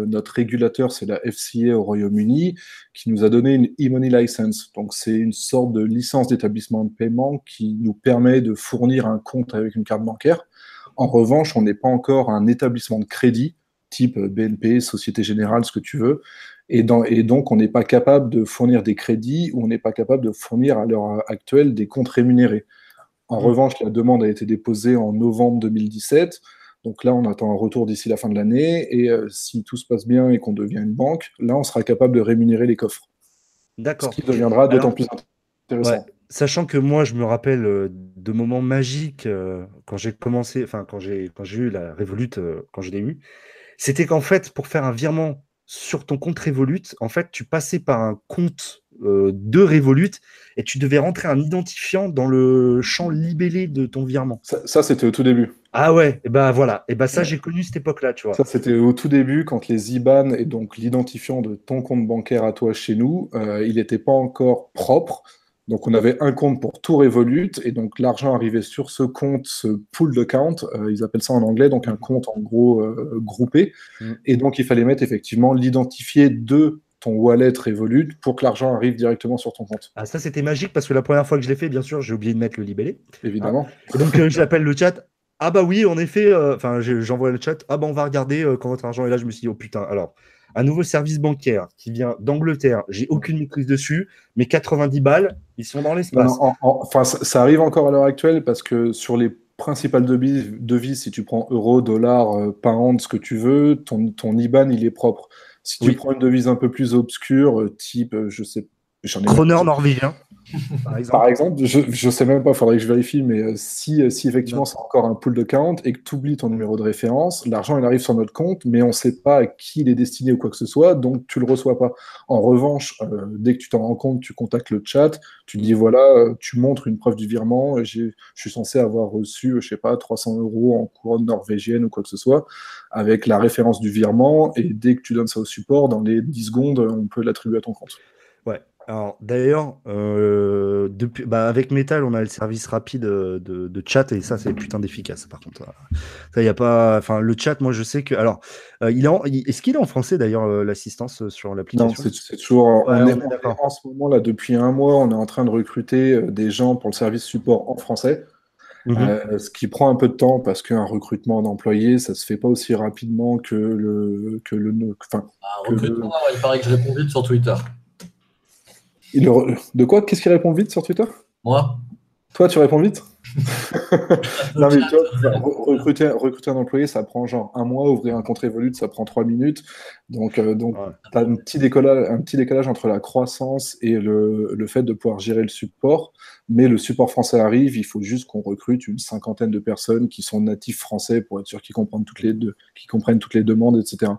notre régulateur, c'est la FCA au Royaume-Uni, qui nous a donné une e-money license. Donc, c'est une sorte de licence d'établissement de paiement qui nous permet de fournir un compte avec une carte bancaire. En revanche, on n'est pas encore un établissement de crédit, type BNP, Société Générale, ce que tu veux. Et, et donc, on n'est pas capable de fournir des crédits ou on n'est pas capable de fournir à l'heure actuelle des comptes rémunérés. En mmh. revanche, la demande a été déposée en novembre 2017. Donc là, on attend un retour d'ici la fin de l'année. Et euh, si tout se passe bien et qu'on devient une banque, là, on sera capable de rémunérer les coffres. D'accord. Ce qui deviendra d'autant plus intéressant. Sachant que moi, je me rappelle euh, de moments magiques euh, quand j'ai commencé, enfin, quand j'ai quand j'ai eu la Revolut, quand je l'ai eu, c'était qu'en fait, pour faire un virement sur ton compte Revolut, en fait, tu passais par un compte euh, de Revolut et tu devais rentrer un identifiant dans le champ libellé de ton virement. Ça, c'était au tout début. Ah ouais, et ben voilà, et ben ça j'ai connu cette époque-là, tu vois. Ça c'était au tout début quand les IBAN et donc l'identifiant de ton compte bancaire à toi chez nous, euh, il n'était pas encore propre. Donc on avait un compte pour tout Revolut et donc l'argent arrivait sur ce compte, ce pool de count, euh, ils appellent ça en anglais, donc un compte en gros euh, groupé. Mm. Et donc il fallait mettre effectivement l'identifié de ton wallet Revolut pour que l'argent arrive directement sur ton compte. Ah ça c'était magique parce que la première fois que je l'ai fait, bien sûr, j'ai oublié de mettre le libellé. Évidemment. Et donc euh, j'appelle le chat. Ah bah oui, en effet, enfin j'envoie le chat. Ah bah on va regarder quand votre argent est là. Je me suis dit oh putain. Alors un nouveau service bancaire qui vient d'Angleterre, j'ai aucune maîtrise dessus, mais 90 balles, ils sont dans l'espace. Enfin, ça, arrive encore à l'heure actuelle parce que sur les principales devises, si tu prends euro, dollar, euh, pound, ce que tu veux, ton, ton IBAN, il est propre. Si tu prends une devise un peu plus obscure, euh, type, euh, je sais, j'en ai Kroner norvégien. Par exemple, je ne sais même pas, il faudrait que je vérifie, mais euh, si, euh, si effectivement c'est encore un pool de count et que tu oublies ton numéro de référence, l'argent il arrive sur notre compte, mais on ne sait pas à qui il est destiné ou quoi que ce soit, donc tu le reçois pas. En revanche, euh, dès que tu t'en rends compte, tu contactes le chat, tu dis voilà, tu montres une preuve du virement, je suis censé avoir reçu, je sais pas, 300 euros en couronne norvégienne ou quoi que ce soit, avec la référence du virement, et dès que tu donnes ça au support, dans les 10 secondes, on peut l'attribuer à ton compte. Ouais, alors, d'ailleurs, euh, bah, avec Metal, on a le service rapide euh, de, chat et ça, c'est putain d'efficace. Par contre, ça, y a pas. Enfin, le chat, moi, je sais que. Alors, euh, il est, est-ce qu'il est en français d'ailleurs l'assistance sur l'application? Non, c'est toujours. en ce moment là, depuis un mois, on est en train de recruter des gens pour le service support en français. Mhm. ce qui prend un peu de temps parce qu'un recrutement d'employés, ça se fait pas aussi rapidement que le que le. Enfin, un recrutement, il paraît que je réponds vite sur Twitter. De quoi? Qu'est-ce qu'il répond vite sur Twitter? Moi. Toi, tu réponds vite? Non, mais toi, recruter, recruter, un employé, ça prend genre un mois. Ouvrir un compte Revolut, ça prend trois minutes. Donc, euh, donc tu as un petit, décollage, un petit décalage entre la croissance et le, le, fait de pouvoir gérer le support. Mais le support français arrive. Il faut juste qu'on recrute une cinquantaine de personnes qui sont natifs français pour être sûr qu'ils comprennent toutes les, deux, qu'ils comprennent toutes les demandes, etc.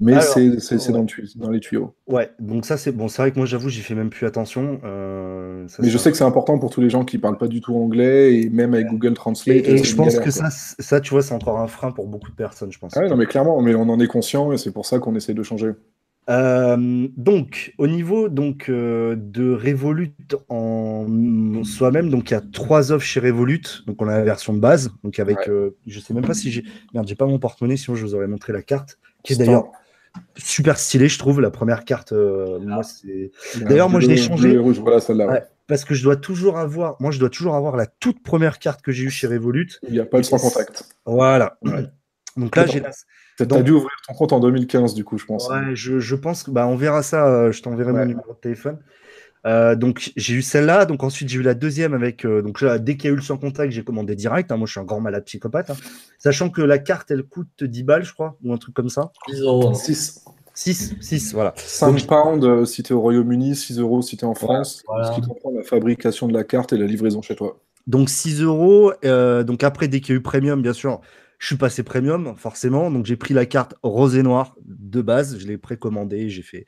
Mais c'est dans, dans, les tuyaux. Ouais, donc ça c'est bon. C'est vrai que moi j'avoue, j'y fais même plus attention. Euh, mais je sais que c'est important pour tous les gens qui parlent pas du tout anglais et même avec Google Translate. Et, je pense que ça, ça, tu vois, c'est encore un frein pour beaucoup de personnes, je pense. Ah non, mais clairement, mais on en est conscient et c'est pour ça qu'on essaie de changer. Euh, donc, au niveau donc euh, de Revolut en soi-même, donc il y a trois offres chez Revolut. Donc, on a la version de base, donc avec, je sais même pas si j'ai, merde, j'ai pas mon porte-monnaie, sinon je vous aurais montré la carte, qui est d'ailleurs super stylé, je trouve. La première carte, euh, moi, c'est. D'ailleurs, moi, je l'ai changé. parce que je dois toujours avoir, moi, je dois toujours avoir la toute première carte que j'ai eue chez Revolut. Il n'y a pas le sans contact. Voilà. Donc là, j'ai la. Tu as dû ouvrir ton compte en 2015, du coup, je pense. Ouais, je, je pense que bah, on verra ça. Euh, je t'enverrai mon numéro de téléphone. Euh, donc j'ai eu celle-là, donc ensuite j'ai eu la deuxième avec euh, donc là, dès qu'il y a eu le sans contact, j'ai commandé direct. Hein. moi je suis un grand malade psychopathe, hein. sachant que la carte elle coûte 10 balles, je crois, ou un truc comme ça. 6 euros. 6. 6, 6, voilà. 5 pounds euh, si tu es au Royaume-Uni, 6 euros si tu es en France, ce qui comprend la fabrication de la carte et la livraison chez toi. Donc 6 euros. donc après, dès qu'il y a eu Premium, bien sûr, je suis passé premium, forcément. Donc, j'ai pris la carte rose et noire de base. Je l'ai précommandé. J'ai fait.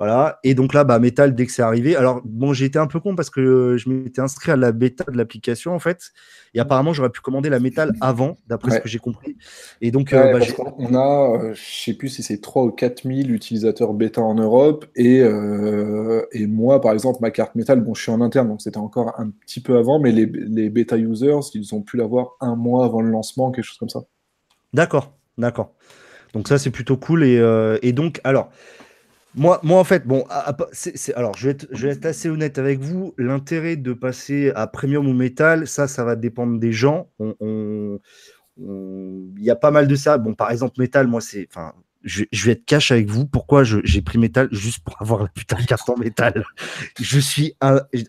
Voilà. Et donc là, bah, métal, dès que c'est arrivé. Alors, bon, j'ai été un peu con parce que je m'étais inscrit à la bêta de l'application, en fait. Et apparemment, j'aurais pu commander la métal avant, d'après ce que j'ai compris. Et donc, euh, bah, on a, euh, je sais plus si c'est 3 ou 4 000 utilisateurs bêta en Europe. Et, euh, et moi, par exemple, ma carte métal, bon, je suis en interne, donc c'était encore un petit peu avant, mais les, les bêta users, ils ont pu l'avoir un mois avant le lancement, quelque chose comme ça. D'accord, d'accord. Donc ça, c'est plutôt cool. Et, euh, donc, alors, moi, en fait, bon, alors, je vais, être, je assez honnête avec vous. L'intérêt de passer à premium ou métal, ça, ça va dépendre des gens. Il y a pas mal de ça. Bon, par exemple, métal, moi, c'est, enfin, je, vais être cash avec vous. Pourquoi j'ai pris métal juste pour avoir la putain de carte en métal? je suis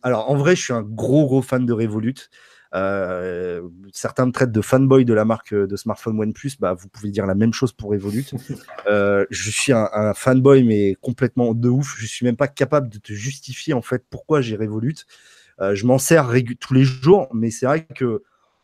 alors en vrai, je suis un gros gros fan de Revolut. Euh, certains me traitent de fanboy de la marque de smartphone OnePlus. Bah, vous pouvez dire la même chose pour Revolut. Euh, je suis un, fanboy, mais complètement de ouf. Je suis même pas capable de te justifier en fait pourquoi j'ai Revolut. Euh, je m'en sers tous les jours, mais c'est vrai que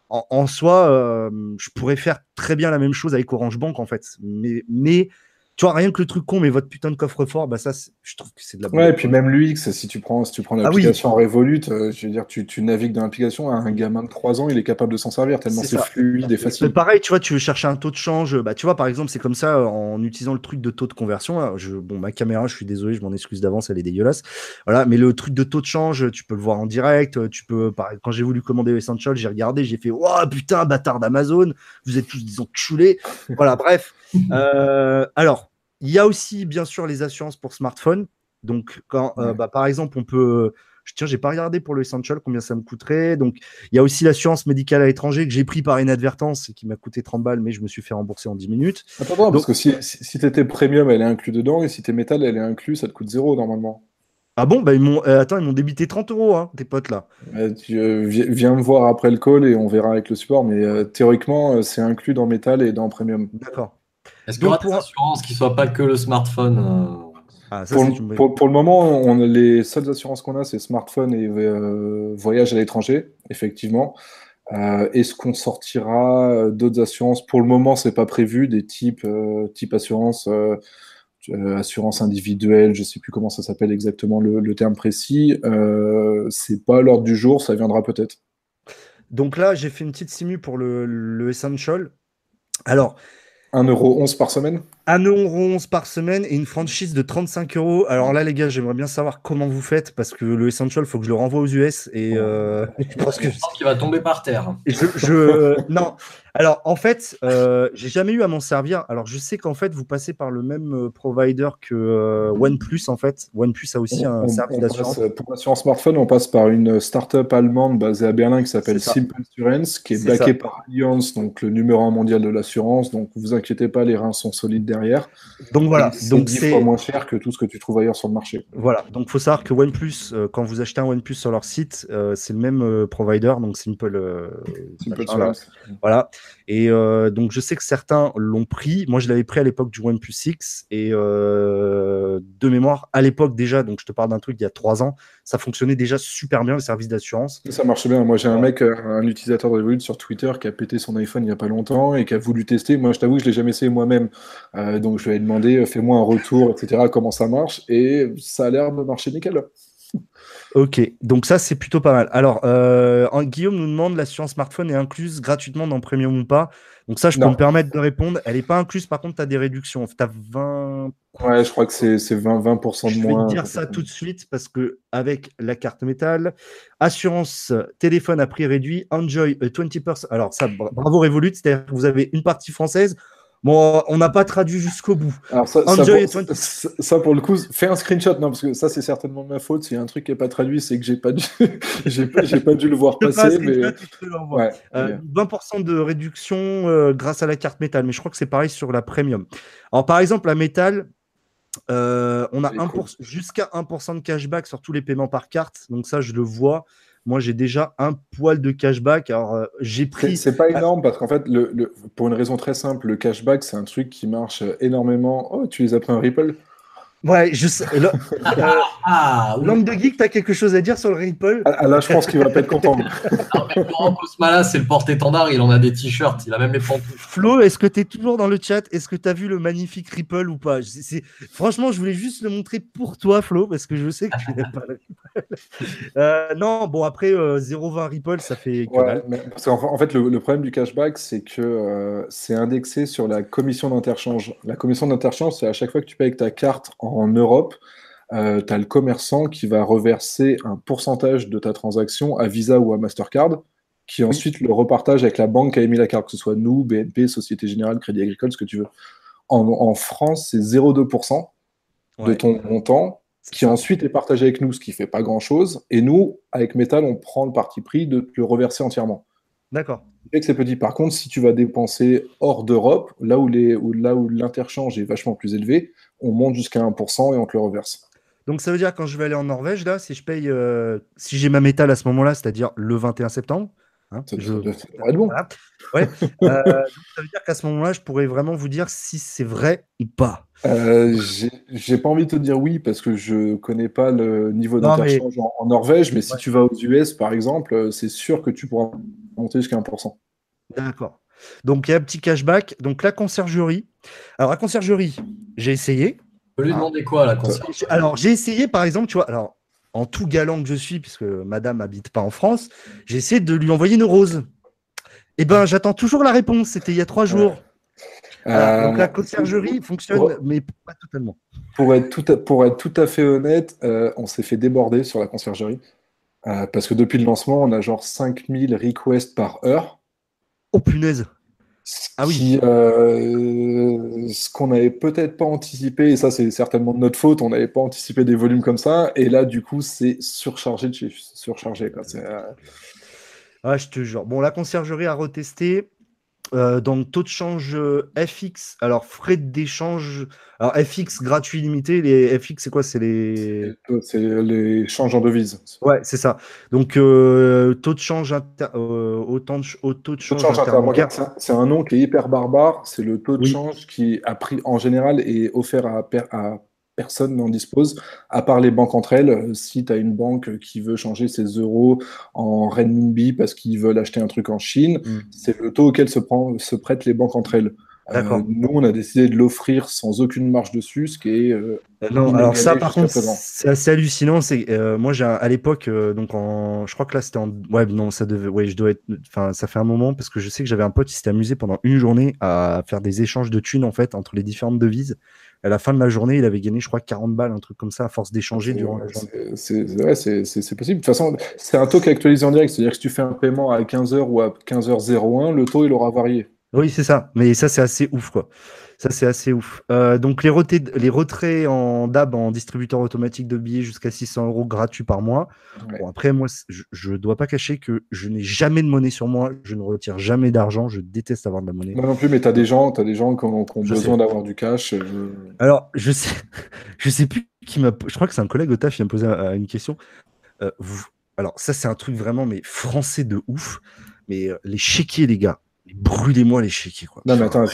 en, soi, je pourrais faire très bien la même chose avec Orange Bank en fait. Mais, mais tu vois, rien que le truc con, mais votre putain de coffre-fort, bah ça, je trouve que c'est de la Ouais, et puis même l'UX, si tu prends, si tu prends ah l'application Revolut, euh, je veux dire, tu, tu navigues dans l'application, un gamin de 3 ans, il est capable de s'en servir tellement c'est fluide et facile. Pareil, tu vois, tu veux chercher un taux de change, bah tu vois, par exemple, c'est comme ça en utilisant le truc de taux de conversion. je, bon, ma caméra, je suis désolé, je m'en excuse d'avance, elle est dégueulasse. Voilà, mais le truc de taux de change, tu peux le voir en direct. Tu peux, quand j'ai voulu commander Essential, j'ai regardé, j'ai fait, oh putain, bâtard d'Amazon, vous êtes tous disons culés. voilà, bref. Euh, alors. Il y a aussi, bien sûr, les assurances pour smartphone. Donc, quand, euh, bah, par exemple, on peut. Je tiens, j'ai pas regardé pour le Essential combien ça me coûterait. Donc, il y a aussi l'assurance médicale à l'étranger que j'ai pris par inadvertance et qui m'a coûté 30 balles, mais je me suis fait rembourser en 10 minutes. Attends, parce que si, si, tu étais premium, elle est inclue dedans, et si tu es métal, elle est inclue, ça te coûte zéro normalement. Ah bon? Bah ils m'ont euh, attends ils m'ont débité 30 euros hein, tes potes là. tu, euh, viens me voir après le call et on verra avec le support mais théoriquement c'est inclus dans métal et dans premium. D'accord. Est-ce qu'il y aura des assurances qui ne soient pas que le smartphone euh ah, pour, le moment, on, les seules assurances qu'on a, c'est smartphone et euh, voyage à l'étranger, effectivement. Euh, est-ce qu'on sortira d'autres assurances? Pour le moment, c'est pas prévu, des types type assurance, assurance individuelle, je ne sais plus comment ça s'appelle exactement le, terme précis. c'est pas l'ordre du jour, ça viendra peut-être. Donc là, j'ai fait une petite simu pour le, le Essential. Alors, 1,11€ par semaine 1,11€ par semaine et une franchise de 35 euros. Alors là, les gars, j'aimerais bien savoir comment vous faites parce que le Essential, il faut que je le renvoie aux US et euh, je pense que qu'il va tomber par terre. Je, non, alors en fait, euh, j'ai jamais eu à m'en servir. Alors je sais qu'en fait, vous passez par le même euh, provider que OnePlus en fait. OnePlus a aussi un service d'assurance. Pour l'assurance smartphone, on passe par une start-up allemande basée à Berlin qui s'appelle Simple Insurance, qui est, backée par Allianz, donc le numéro un mondial de l'assurance. Donc vous inquiétez pas, les reins sont solides derrière. Donc voilà. Donc c'est fois moins cher que tout ce que tu trouves ailleurs sur le marché. Voilà. Donc faut savoir que OnePlus, euh, quand vous achetez un OnePlus sur leur site, euh, c'est le même euh, provider, donc Simple. Simple voilà. Et donc je sais que certains l'ont pris. Moi je l'avais pris à l'époque du OnePlus 6 et de mémoire à l'époque déjà. Donc je te parle d'un truc il y a trois ans. Ça fonctionnait déjà super bien le service d'assurance. Ça marche bien. Moi j'ai un mec, un utilisateur de Revolut sur Twitter qui a pété son iPhone il y a pas longtemps et qui a voulu tester. Moi je t'avoue que je l'ai jamais essayé moi-même. donc je lui ai demandé, euh, fais-moi un retour, etc., comment ça marche, et ça a l'air de marcher nickel. Ok, donc ça c'est plutôt pas mal. Alors, euh, Guillaume nous demande l'assurance smartphone est incluse gratuitement dans Premium ou pas? Donc ça, je peux me permettre de répondre. Elle n'est pas incluse, par contre, tu as des réductions. Tu as 20... Ouais, je crois que c'est 20%, 20 de moins. Je vais te dire ça tout de suite parce que avec la carte métal, assurance téléphone à prix réduit, enjoy 20%. Alors ça, bravo Revolut, c'est-à-dire que vous avez une partie française, Bon, on n'a pas traduit jusqu'au bout. Alors ça, ça, pour, le coup, fais un screenshot, non, parce que ça, c'est certainement ma faute. S'il y a un truc qui n'est pas traduit, c'est que j'ai pas dû, j'ai pas, pas, dû le voir passer. Mais... 20% euh, de réduction euh, grâce à la carte métal, mais je crois que c'est pareil sur la premium. Alors, par exemple, la métal, euh, on a jusqu'à 1% de cashback sur tous les paiements par carte. Donc ça, je le vois. Moi, j'ai déjà un poil de cashback. Alors, euh, j'ai pris. C'est pas énorme parce qu'en fait, le, pour une raison très simple, le cashback, c'est un truc qui marche énormément. Oh, tu les as pris un Ripple? Ouais, je sais. Là, euh, ah, Langue de geek, t'as quelque chose à dire sur le Ripple? Ah, ah, Là, je pense qu'il va pas être content. Laurent Cosmala, c'est le porte-étendard, il en a des t-shirts, il a même les pantoufles. Flo, est-ce que tu es toujours dans le chat? Est-ce que tu as vu le magnifique Ripple ou pas? Franchement, je voulais juste le montrer pour toi, Flo, parce que je sais que tu n'aimes pas le Ripple. Euh, non, bon, après, 0,20 euh, Ripple, ça fait. Ouais, en, fait, le, problème du cashback, c'est que c'est indexé sur la commission d'interchange. La commission d'interchange, c'est à chaque fois que tu payes avec ta carte en en Europe, euh, tu as le commerçant qui va reverser un pourcentage de ta transaction à Visa ou à Mastercard, qui ensuite le repartage avec la banque qui a émis la carte, que ce soit nous, BNP, Société Générale, Crédit Agricole, ce que tu veux. En, France, c'est 0,2% de ton montant qui ensuite est partagé avec nous, ce qui fait pas grand-chose. Et nous, avec Metal, on prend le parti pris de le reverser entièrement. D'accord. c'est petit. Par contre, si tu vas dépenser hors d'Europe, là où l'interchange est vachement plus élevé, on monte jusqu'à 1% et on te le reverse. Donc ça veut dire quand je vais aller en Norvège, là, si je paye, euh, si j'ai ma métal à ce moment-là, c'est-à-dire le 21 septembre, hein, ça, je... être bon. Ouais. Euh, ça veut dire qu'à ce moment-là, je pourrais vraiment vous dire si c'est vrai ou pas. Euh, j'ai pas envie de te dire oui parce que je connais pas le niveau d'interchange en, Norvège, mais si tu vas aux US par exemple, c'est sûr que tu pourras monter jusqu'à 1%. D'accord. Donc, il y a un petit cashback. Donc, la conciergerie. Alors, la conciergerie, j'ai essayé. Peut lui demander quoi, la conciergerie? Alors, j'ai essayé, par exemple, tu vois, alors, en tout galant que je suis, puisque madame habite pas en France, j'ai essayé de lui envoyer une rose. Eh ben, j'attends toujours la réponse. C'était il y a trois jours. Voilà, donc la Euh, conciergerie fonctionne, pour- mais pas totalement. Pour être tout à, pour être tout à fait honnête, euh, on s'est fait déborder sur la conciergerie. Euh, parce que depuis le lancement, on a genre 5000 requests par heure. Oh punaise. Ce Ah oui. qui, euh, ce qu'on n'avait peut-être pas anticipé, et ça c'est certainement de notre faute, on n'avait pas anticipé des volumes comme ça, et là du coup c'est surchargé de chez surchargé. Quoi. Euh, Ah, je te jure. Bon, la conciergerie a retesté. Euh, donc, taux de change euh, FX. Alors, frais d'échange. Alors, FX gratuit limité. Les FX, c'est quoi? C'est les. c'est les changes en devises. Ouais, c'est ça. Donc, euh, taux de change inter... euh, autant de ch- au taux de Taux de change, interbancaire. c'est un- nom qui est hyper barbare. C'est le taux de Oui. change qui a pris en général est offert à, per- à personne n'en dispose, à part les banques entre elles. Euh, Si tu as une banque qui veut changer ses euros en renminbi parce qu'ils veulent acheter un truc en Chine, Mm. c'est le taux auquel se, prend, se prêtent les banques entre elles. Euh, nous, on a décidé de l'offrir sans aucune marge dessus, ce qui est euh, Euh, Non, alors ça, par contre, c'est assez hallucinant. C'est euh, moi, j'ai à l'époque, donc en, je crois que là, c'était en, ouais, non, ça devait, ouais, je dois être, enfin, ça fait un moment parce que je sais que j'avais un pote qui s'était amusé pendant une journée à faire des échanges de thunes en fait entre les différentes devises. À la fin de la journée, il avait gagné, je crois, 40 balles, un truc comme ça, à force d'échanger durant la journée. C'est ouais, possible. De toute façon, c'est un taux qui est actualisé en direct. C'est-à-dire que si tu fais un paiement à 15h ou à 15h01, le taux, il aura varié. Oui, c'est ça. Mais ça, c'est assez ouf, quoi. Ça, c'est assez ouf. Euh, donc, les, retraits- les retraits en DAB, en distributeur automatique de billets, jusqu'à 600 euros gratuits par mois. Ouais. Bon, après, moi, je ne dois pas cacher que je n'ai jamais de monnaie sur moi. Je ne retire jamais d'argent. Je déteste avoir de la monnaie. Moi non plus, mais tu as des gens, t'as des gens qui ont, qui ont Je besoin d'avoir du cash. euh, Alors, je sais, je sais plus qui m'a. Je crois que c'est un collègue au taf qui m'a posé euh, une question. Euh, vous- alors, ça, c'est un truc vraiment, mais français de ouf. Mais euh, les chéquiers, les gars, brûlez-moi les chéquiers, quoi. Non, mais attends,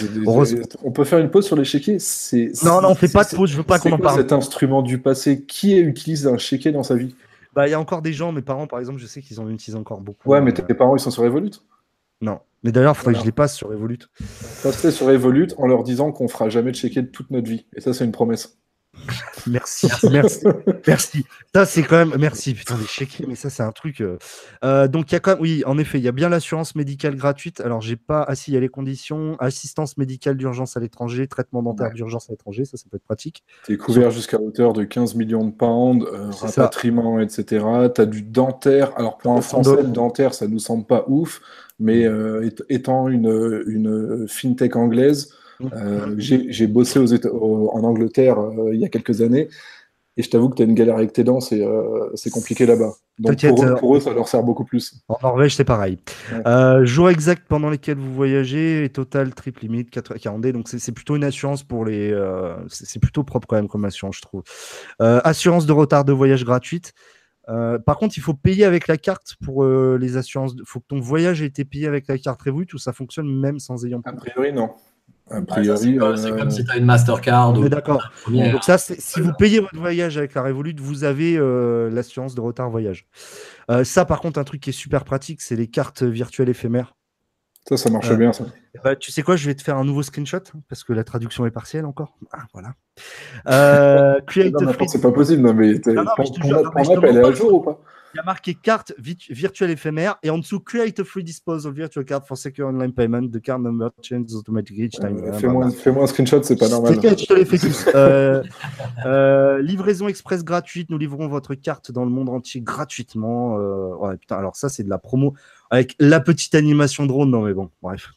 on peut faire une pause sur les chéquiers? C'est Non, non, on fait pas de c'est- pause. Je veux pas c'est qu'on en parle. cet instrument du passé? Qui utilise un chéquier dans sa vie? Bah, il y a encore des gens, mes parents, par exemple, je sais qu'ils en utilisent encore beaucoup. Ouais, mais Euh, tes parents, ils sont sur Revolut? Non. Mais d'ailleurs, il faudrait que je les passe sur Revolut. Passer sur Revolut en leur disant qu'on fera jamais de chéquier de toute notre vie. Et ça, c'est une promesse. Merci, merci, merci. Ça, c'est quand même. Merci, putain, les chéquiers, mais ça, c'est un truc. euh. Euh, donc, il y a quand même. Oui, en effet, il y a bien l'assurance médicale gratuite. Alors, j'ai pas. Ah, si, il y a les conditions. Assistance médicale d'urgence à l'étranger, traitement dentaire Ouais. d'urgence à l'étranger. Ça, ça peut être pratique. Tu es couvert jusqu'à hauteur de 15 millions de pounds, euh, ça. rapatriement, etc. Tu as du dentaire. Alors, pour un 300 Français, le dentaire, ça nous semble pas ouf, mais euh, étant- étant une, une fintech anglaise, euh, j'ai bossé aux Éta- au- en Angleterre euh, il y a quelques années, et je t'avoue que tu as une galère avec tes dents, c'est euh, compliqué là-bas. Donc, pour eux, pour eux, ça leur sert beaucoup plus. En Norvège, c'est pareil. Ouais. Euh, jour exact pendant lesquels vous voyagez, et total trip limite 4 40D. Donc, c'est plutôt une assurance pour les. euh, c'est plutôt propre quand même comme assurance, je trouve. Assurance de retard de voyage gratuite. Par contre, il faut payer avec la carte pour les assurances. Il faut que ton voyage ait été payé avec la carte Revolut ou ça fonctionne même sans ayant A priori, non. A priori, c'est comme, c'est euh, comme si tu as une Mastercard. On ou est d'accord. Donc ça, si vous payez votre voyage avec la Revolut, vous avez euh, l'assurance de retard voyage. Euh, ça, par contre, un truc qui est super pratique, c'est les cartes virtuelles éphémères. ça, ça marche Euh, bien, ça. Eh ben, tu sais quoi, je vais te faire un nouveau screenshot parce que la traduction est partielle encore. Ah, voilà. Euh, c'est pas possible. Non, mais Non, non, mais te app, elle est à jour ou pas? Il y a marqué carte virtuelle éphémère et en dessous create a free disposal virtual card for secure online payment. The card number changes automatically each time. Euh, Fais-moi fais-moi un screenshot, c'est pas normal. Je te les fais tous. Euh, euh, livraison express gratuite. Nous livrons votre carte dans le monde entier gratuitement. Ouais, putain, alors ça, c'est de la promo avec la petite animation drone. Non, mais bon, bref.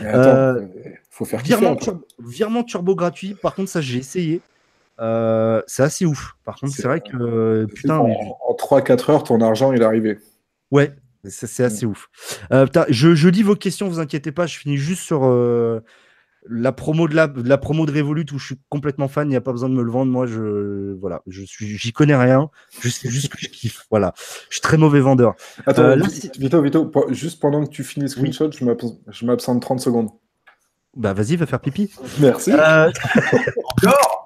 Mais attends, faut faire. Virement, turbo, virement turbo gratuit. Par contre, ça, j'ai essayé. Euh, c'est assez ouf. Par contre, c'est vrai que euh, putain, en, mais- en 3-4 heures, ton argent, il est arrivé. ouais, c'est assez ouf. Euh, putain, je, je lis vos questions, vous inquiétez pas. Je finis juste sur euh, la promo de la, de la promo de Revolut où je suis complètement fan. Il n'y a pas besoin de me le vendre. Moi, je voilà, je suis, j'y connais rien. Je sais juste que je kiffe. Voilà, je suis très mauvais vendeur. Attends, Euh, là, Vito, Vito, juste pendant que tu finis le screenshot, je m'abs- je m'absente 30 secondes. Bah vas-y, va faire pipi. Merci. Euh,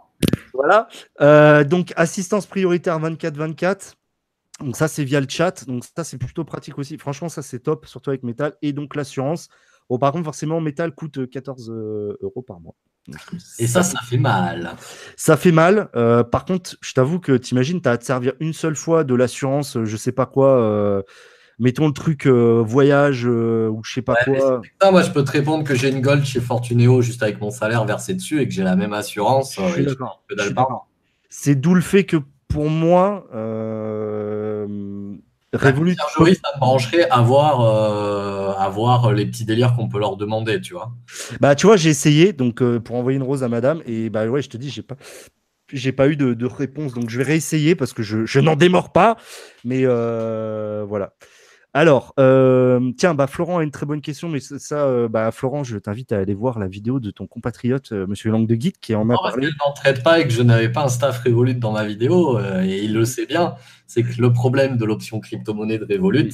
Voilà. Euh, donc, assistance prioritaire 24-24. Donc, ça, c'est via le chat. Donc, ça, c'est plutôt pratique aussi. Franchement, ça, c'est top, surtout avec Metal. Et donc, l'assurance Bon, par contre, forcément, métal coûte 14 euros par mois. Et ça, ça fait mal. Ça fait mal. par contre, je t'avoue que t'imagines, tu as à te servir une seule fois de l'assurance, je sais pas quoi mettons le truc voyage ou je sais pas quoi. moi, je peux te répondre que j'ai une gold chez Fortuneo juste avec mon salaire versé dessus et que j'ai la même assurance. Je suis d'accord. C'est d'où le fait que pour moi, euh, Revolut. ça me brancherait à voir, euh, les petits délires qu'on peut leur demander, tu vois. Bah, tu vois, j'ai essayé donc euh, pour envoyer une rose à madame et bah ouais, je te dis, j'ai pas. J'ai pas eu de, réponse, donc je vais réessayer parce que je, je n'en démords pas. Mais euh, voilà. Alors, euh, tiens, bah, Florent a une très bonne question, mais ça, euh, bah, Florent, je t'invite à aller voir la vidéo de ton compatriote, euh, Monsieur Langue de Guide, qui en a parlé. Je n'en traite pas et que je n'avais pas un staff Revolut dans ma vidéo, et il le sait bien, c'est que le problème de l'option crypto-monnaie de Revolut,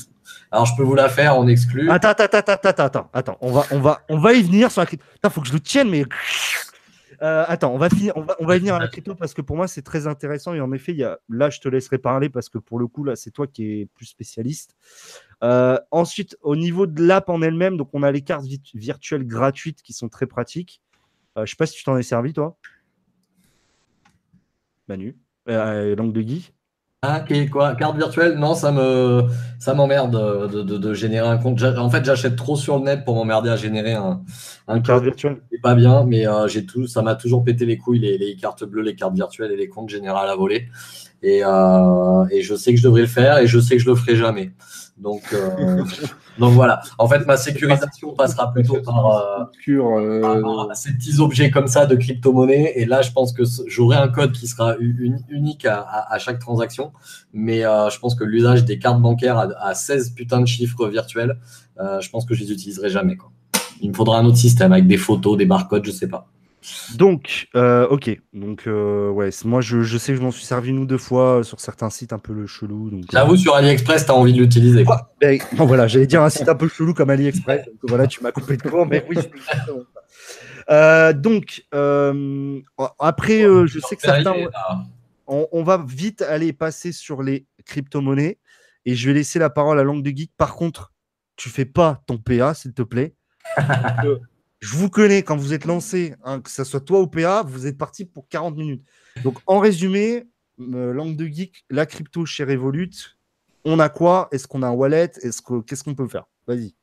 alors je peux vous la faire en exclu. Attends, attends, attends, attends, attends, attends, on va, on va, on va y venir sur la crypto. Il faut que je le tienne, mais. attends, on va, finir, on, va, on va venir à la crypto parce que pour moi c'est très intéressant et en effet, il y a, là je te laisserai parler parce que pour le coup, là c'est toi qui es plus spécialiste. Euh, ensuite, au niveau de l'app en elle-même, donc on a les cartes virtuelles gratuites qui sont très pratiques. Euh, je sais pas si tu t'en es servi, toi. Manu, euh, langue de Guy. Ah, quoi Carte virtuelle Non, ça me ça m'emmerde de, de, générer un compte. En fait, j'achète trop sur le net pour m'emmerder à générer un, un carte virtuelle. C'est pas bien, mais j'ai tout, ça m'a toujours pété les couilles les, les, cartes bleues, les cartes virtuelles et les comptes générés à la volée. Et, et je sais que je devrais le faire et je sais que je le ferai jamais. Donc, euh, donc voilà. En fait, ma sécurisation passera plutôt par, euh, euh, ces petits objets comme ça de crypto-monnaie. Et là, je pense que j'aurai un code qui sera unique à, chaque transaction. Mais je pense que l'usage des cartes bancaires à, 16 putains de chiffres virtuels, je pense que je les utiliserai jamais. Quoi. Il me faudra un autre système avec des photos, des barcodes, je sais pas. Donc, euh, ok. Donc, euh, ouais, moi, je, je, sais que je m'en suis servi une ou deux fois sur certains sites un peu le chelou. J'avoue, sur AliExpress, tu as envie de l'utiliser. Ah, ben, voilà, j'allais dire un site un peu chelou comme AliExpress. Donc, voilà, tu m'as coupé de court, mais oui. Euh, donc, après, je sais que certains. On, on, va vite aller passer sur les crypto-monnaies et je vais laisser la parole à Langue de Geek. Par contre, tu fais pas ton PA, s'il te plaît. je vous connais quand vous êtes lancé, hein, que ce soit toi ou PA, vous êtes parti pour 40 minutes. Donc, en résumé, euh, langue de geek, la crypto chez Revolut, on a quoi? Est-ce qu'on a un wallet? Est-ce que qu'est-ce qu'on peut faire? Vas-y.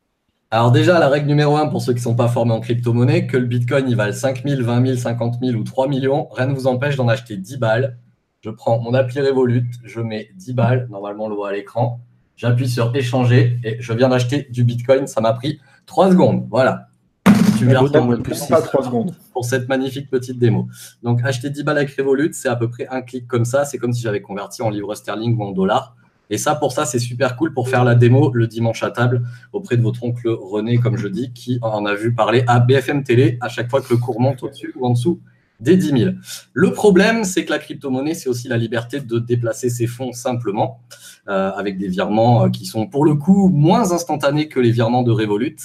Alors déjà, la règle numéro un pour ceux qui ne sont pas formés en crypto-monnaie, que le Bitcoin il vale 5 000, 20 000, 50 000 ou 3 millions, rien ne vous empêche d'en acheter 10 balles. Je prends mon appli Revolut, je mets 10 balles, normalement on le voit à l'écran, j'appuie sur échanger et je viens d'acheter du Bitcoin, ça m'a pris 3 secondes. Voilà, tu plus pas 3 secondes pour cette magnifique petite démo. Donc, acheter 10 balles avec Revolut, c'est à peu près un clic comme ça. C'est comme si j'avais converti en livre sterling ou en dollars. Et ça, pour ça, c'est super cool pour faire la démo le dimanche à table auprès de votre oncle René, comme je dis, qui en a vu parler à BFM Télé à chaque fois que le cours monte au-dessus ou en dessous des 10 000. Le problème, c'est que la crypto-monnaie, c'est aussi la liberté de déplacer ses fonds simplement, euh, avec des virements euh, qui sont pour le coup moins instantanés que les virements de Revolut.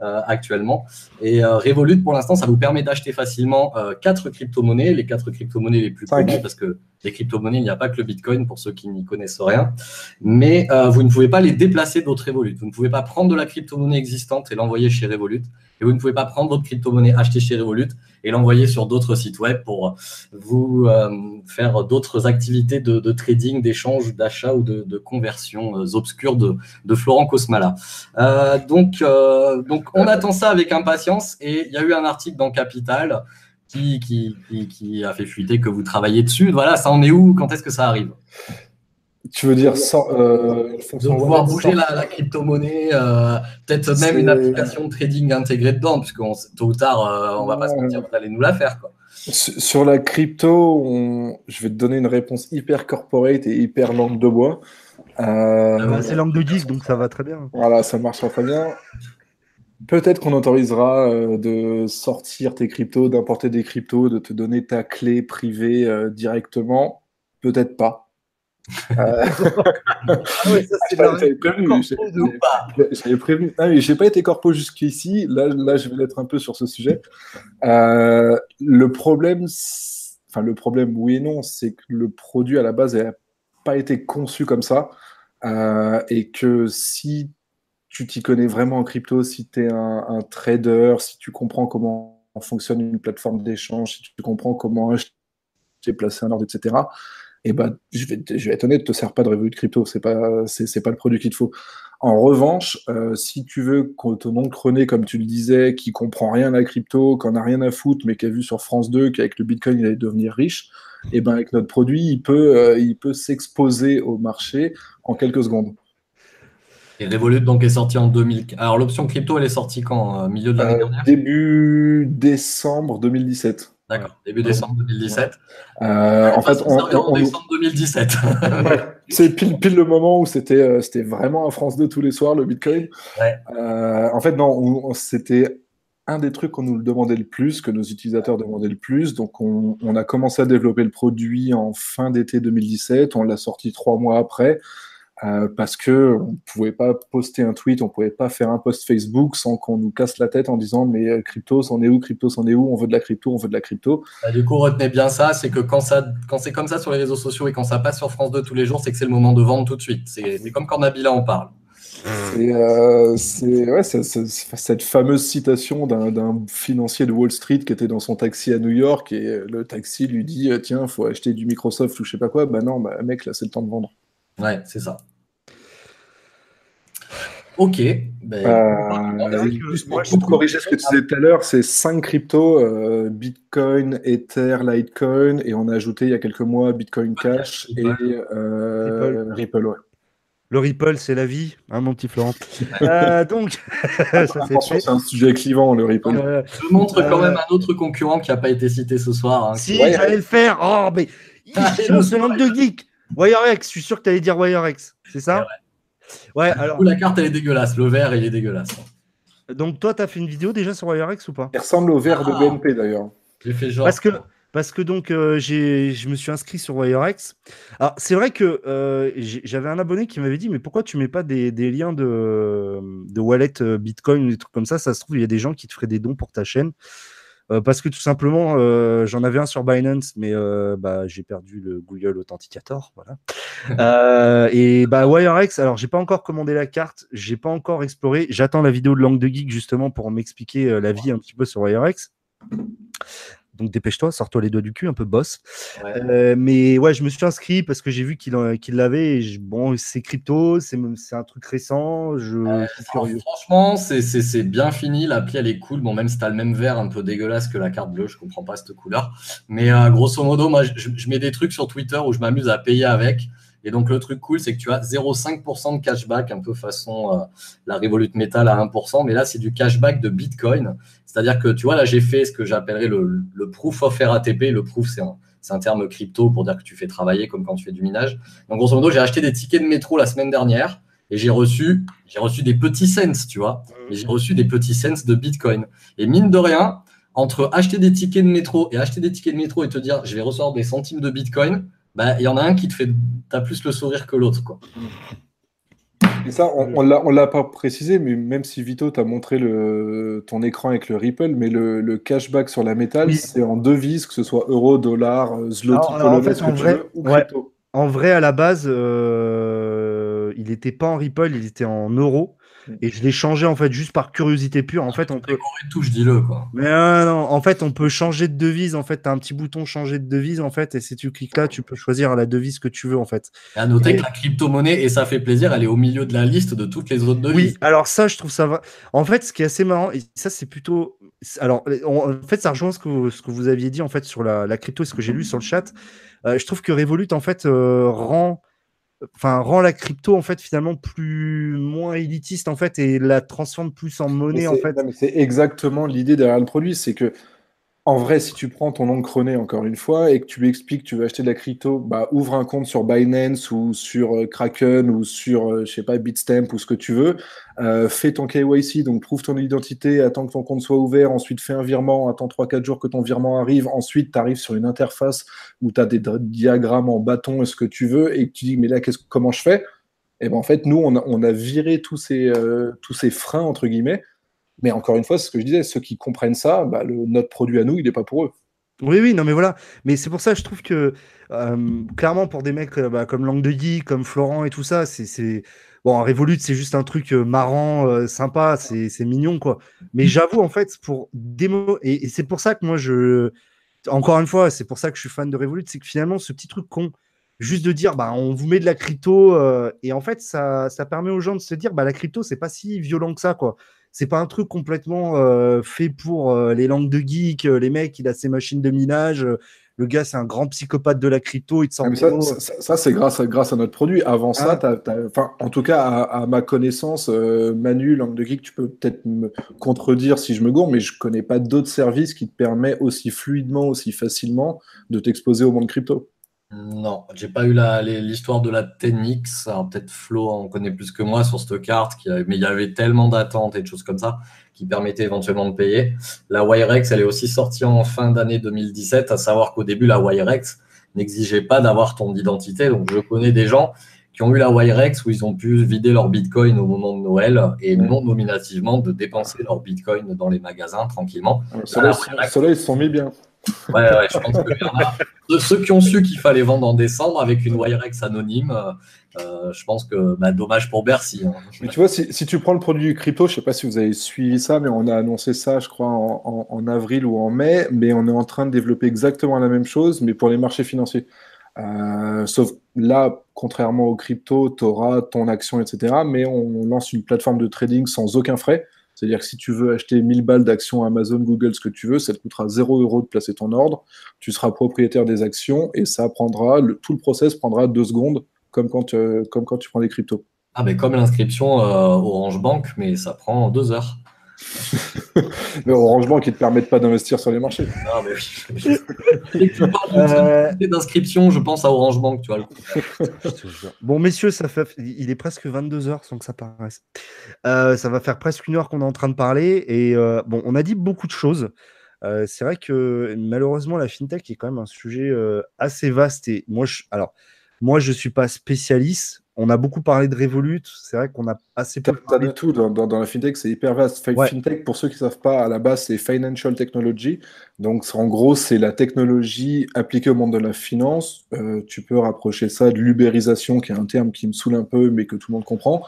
Euh, actuellement. Et euh, Revolut, pour l'instant, ça vous permet d'acheter facilement euh, quatre crypto-monnaies, les quatre crypto-monnaies les plus connues, parce que les crypto-monnaies, il n'y a pas que le Bitcoin pour ceux qui n'y connaissent rien. Mais vous ne pouvez pas les déplacer d'autres Revolut. Vous ne pouvez pas prendre de la crypto-monnaie existante et l'envoyer chez Revolut. Et vous ne pouvez pas prendre votre crypto-monnaie achetée chez Revolut et l'envoyer sur d'autres sites web pour vous faire d'autres activités de, trading, d'échange, d'achat ou de, conversion obscures de, de, Florent Cosmala. donc, donc, on attend ça avec impatience et il y a eu un article dans Capital qui, qui, a fait fuiter que vous travaillez dessus. Voilà, ça en est où? Quand est-ce que ça arrive? Tu veux dire sans, euh, de pouvoir bouger la, crypto-monnaie, euh, peut-être même une application de trading intégrée dedans, puisque tôt ou tard, euh, on va pas se mentir, vous allez nous la faire. Quoi. Sur la crypto, je vais te donner une réponse hyper corporate et hyper langue de bois. Ah bah, c'est langue de disque, donc ça va très bien. Voilà, ça marche très bien. Peut-être qu'on autorisera euh, de sortir tes cryptos, d'importer des cryptos, de te donner ta clé privée euh, directement. Peut-être pas. J'avais prévenu. J'avais prévenu. Ah, mais j'ai pas été corpo jusqu'ici. Là, là, je vais être un peu sur ce sujet. Euh, le problème, enfin le problème, oui et non, c'est que le produit à la base n'a pas été conçu comme ça, et que si tu t'y connais vraiment en crypto, si tu es un, trader, si tu comprends comment fonctionne une plateforme d'échange, si tu comprends comment acheter, placer un ordre, etc., et eh ben, je vais, je vais être honnête, ne te sert pas de revue de crypto, c'est pas, c'est, pas le produit qu'il te faut. En revanche, euh, si tu veux que ton oncle René, comme tu le disais, qui comprend rien à la crypto, qui n'a rien à foutre, mais qui a vu sur France 2 qu'avec le Bitcoin, il allait devenir riche, et eh ben avec notre produit, il peut, euh, il peut s'exposer au marché en quelques secondes. Et Revolut donc est sorti en 2000. Alors l'option crypto, elle est sortie quand euh, Milieu de l'année dernière? Début décembre 2017. D'accord, début décembre 2017. Euh, en fait, on, en décembre 2017. c'est pile, pile le moment où c'était euh, c'était vraiment à France 2 tous les soirs le Bitcoin. Euh, en fait, non, c'était un des trucs qu'on nous le demandait le plus, que nos utilisateurs demandaient le plus. Donc, on, on a commencé à développer le produit en fin d'été 2017. On l'a sorti trois mois après. Euh, parce que on pouvait pas poster un tweet, on pouvait pas faire un post Facebook sans qu'on nous casse la tête en disant mais euh, crypto, c'en est où, crypto, c'en est où, on veut de la crypto, on veut de la crypto. Bah, du coup, retenez bien ça, c'est que quand ça, quand c'est comme ça sur les réseaux sociaux et quand ça passe sur France 2 tous les jours, c'est que c'est le moment de vendre tout de suite. C'est comme quand Nabila en parle. C'est euh, ouais, cette fameuse citation d'un financier de Wall Street qui était dans son taxi à New York et le taxi lui dit tiens, faut acheter du Microsoft ou je sais pas quoi. Bah non, bah, mec, là c'est le temps de vendre. Ouais, c'est ça. Ok. Ben, euh, juste pour, corriger ce que tu disais tout à l'heure, c'est 5 cryptos euh, Bitcoin, Ether, Litecoin, et on a ajouté il y a quelques mois Bitcoin Cash et euh, Ripple. ouais. Le Ripple, c'est la vie, hein, mon petit Florent. donc, c'est un sujet clivant, le Ripple. Je montre quand même un autre concurrent qui n'a pas été cité ce soir. Hein, si, j'allais le faire. Oh, mais il ce nombre de geeks. WireX, je suis sûr que tu allais dire WireX, c'est ça? Ouais, alors. la carte, elle est dégueulasse. Le vert, il est dégueulasse. Donc, toi, tu as fait une vidéo déjà sur WireX ou pas? Il ressemble au vert de ah. BNP d'ailleurs. J'ai fait genre. Parce que, parce que donc, euh, je me suis inscrit sur WireX. Alors, c'est vrai que euh, j'avais un abonné qui m'avait dit Mais pourquoi tu mets pas des, liens de, de wallet euh, Bitcoin ou des trucs comme ça? Ça se trouve, il y a des gens qui te feraient des dons pour ta chaîne. Euh, parce que tout simplement, euh, j'en avais un sur Binance, mais euh, bah, j'ai perdu le Google Authenticator. Voilà. et bah, WireX, alors j'ai pas encore commandé la carte, j'ai pas encore exploré. J'attends la vidéo de Langue de Geek justement pour m'expliquer la vie un petit peu sur WireX. Donc dépêche-toi, sors-toi les doigts du cul, un peu boss. Euh, mais ouais, je me suis inscrit parce que j'ai vu qu'il l'avait. bon, c'est crypto, c'est un truc récent. Je, suis curieux. Franchement, c'est bien fini. L'appli, elle est cool. Bon, même si tu as le même vert un peu dégueulasse que la carte bleue, je comprends pas cette couleur. Mais euh, grosso modo, moi, je, je, mets des trucs sur Twitter où je m'amuse à payer avec. Et donc, le truc cool, c'est que tu as 0,5% de cashback, un peu façon euh, la Revolut Metal à 1%. Mais là, c'est du cashback de Bitcoin. C'est-à-dire que, tu vois, là, j'ai fait ce que j'appellerais le, proof of RATP. Le proof, c'est un, un, terme crypto pour dire que tu fais travailler comme quand tu fais du minage. Donc, grosso modo, j'ai acheté des tickets de métro la semaine dernière et j'ai reçu, j'ai reçu des petits cents, tu vois. Et j'ai reçu des petits cents de Bitcoin. Et mine de rien, entre acheter des tickets de métro et acheter des tickets de métro et te dire, je vais recevoir des centimes de Bitcoin, bah, il y en a un qui te fait, as plus le sourire que l'autre, quoi. Et ça, on ne l'a pas précisé, mais même si Vito t'a montré le, ton écran avec le Ripple, mais le, cashback sur la métal, c'est en devises, que ce soit euro, dollar, zloty, en, fait, en vrai, En vrai, à la base, euh, il n'était pas en Ripple, il était en euros. Et je l'ai changé en fait juste par curiosité pure. En fait, on peut. touche, dis-le quoi. Mais euh, non, en fait, on peut changer de devise. En fait, tu as un petit bouton changer de devise en fait, et si tu cliques là, tu peux choisir la devise que tu veux en fait. Et à noter que la crypto-monnaie, et ça fait plaisir, elle est au milieu de la liste de toutes les autres devises. Oui, alors ça, je trouve ça va. En fait, ce qui est assez marrant, et ça, c'est plutôt. Alors, en fait, ça rejoint ce que, vous, ce que vous aviez dit en fait sur la, la crypto, ce que j'ai lu sur le chat. Euh, je trouve que Revolut en fait euh, rend enfin rend la crypto en fait finalement plus moins élitiste en fait et la transforme plus en monnaie en fait. C'est exactement l'idée derrière le produit, c'est que en vrai, si tu prends ton René encore une fois et que tu lui expliques que tu veux acheter de la crypto, bah, ouvre un compte sur Binance ou sur euh, Kraken ou sur, euh, je sais pas, Bitstamp ou ce que tu veux. Euh, fais ton KYC, donc prouve ton identité, attends que ton compte soit ouvert, ensuite fais un virement, attends 3-4 jours que ton virement arrive, ensuite tu arrives sur une interface où tu as des diagrammes en bâton et ce que tu veux et que tu dis, mais là, comment je fais? Et eh ben en fait, nous, on a, on a viré tous ces, tous ces freins, entre guillemets, mais encore une fois, ce que je disais, ceux qui comprennent ça, bah, le, notre produit à nous, il n'est pas pour eux. Oui, oui, non, mais voilà. Mais c'est pour ça, je trouve que, euh, clairement, pour des mecs euh, bah, comme Langue de Guy, comme Florent et tout ça, c'est. Bon, Revolut, c'est juste un truc euh, marrant, sympa, c'est mignon, quoi. Mais j'avoue, en fait, pour démo, et, c'est pour ça que moi, je. Encore une fois, c'est pour ça que je suis fan de Revolut, c'est que finalement, ce petit truc con, juste de dire, bah, on vous met de la crypto, et en fait, ça, ça permet aux gens de se dire, bah, la crypto, c'est pas si violent que ça, quoi. C'est pas un truc complètement fait pour les langues de geek, les mecs, il a ses machines de minage, le gars, c'est un grand psychopathe de la crypto, il te sent ça, c'est grâce, à, grâce à notre produit. Avant ça, ah. en tout cas, à, ma connaissance, euh, Manu, langue de geek, tu peux peut-être me contredire si je me gourre, mais je connais pas d'autres services qui te permettent aussi fluidement, aussi facilement de t'exposer au monde crypto. Non, j'ai pas eu l'histoire de la Tenix. Peut-être Flo en connaît plus que moi sur cette carte, mais il y avait tellement d'attentes et de choses comme ça qui permettaient éventuellement de payer. La Wirex, elle est aussi sortie en fin d'année 2017, à savoir qu'au début, la Wirex n'exigeait pas d'avoir ton identité. Donc, je connais des gens qui ont eu la Wirex où ils ont pu vider leur Bitcoin au moment de Noël et non nominativement de dépenser leur Bitcoin dans les magasins tranquillement. Ceux-là, ils se sont mis bien. Ouais, je pense que ceux qui ont su qu'il fallait vendre en décembre avec une Wirex anonyme, euh, je pense que bah, dommage pour Bercy. Hein. Mais tu vois, si, tu prends le produit crypto, je ne sais pas si vous avez suivi ça, mais on a annoncé ça, je crois, en, avril ou en mai, mais on est en train de développer exactement la même chose, mais pour les marchés financiers. Euh, sauf là, contrairement au crypto, tu auras ton action, etc. Mais on lance une plateforme de trading sans aucun frais. C'est-à-dire que si tu veux acheter 1000 balles d'actions Amazon, Google, ce que tu veux, ça te coûtera 0 euros de placer ton ordre. Tu seras propriétaire des actions et ça prendra, le, tout le process prendra deux secondes, comme quand, euh, comme quand tu prends des cryptos. Ah, mais comme l'inscription euh, Orange Bank, mais ça prend deux heures. mais Orange Bank, qui ne te permettent pas d'investir sur les marchés. Non, mais oui. tu parles d'inscription, je pense à Orange Bank, tu vois. bon, messieurs, ça fait... il est presque 22 heures sans que ça paraisse. Euh, ça va faire presque une heure qu'on est en train de parler. Et euh, bon, on a dit beaucoup de choses. Euh, c'est vrai que malheureusement, la fintech est quand même un sujet assez vaste. Et moi, je... alors, moi, je ne suis pas spécialiste. On a beaucoup parlé de Revolut. C'est vrai qu'on a assez peu. Tu de tout dans, la fintech, c'est hyper vaste. Fintech, pour ceux qui ne savent pas, à la base, c'est Financial Technology. Donc, en gros, c'est la technologie appliquée au monde de la finance. Euh, tu peux rapprocher ça de l'ubérisation, qui est un terme qui me saoule un peu, mais que tout le monde comprend.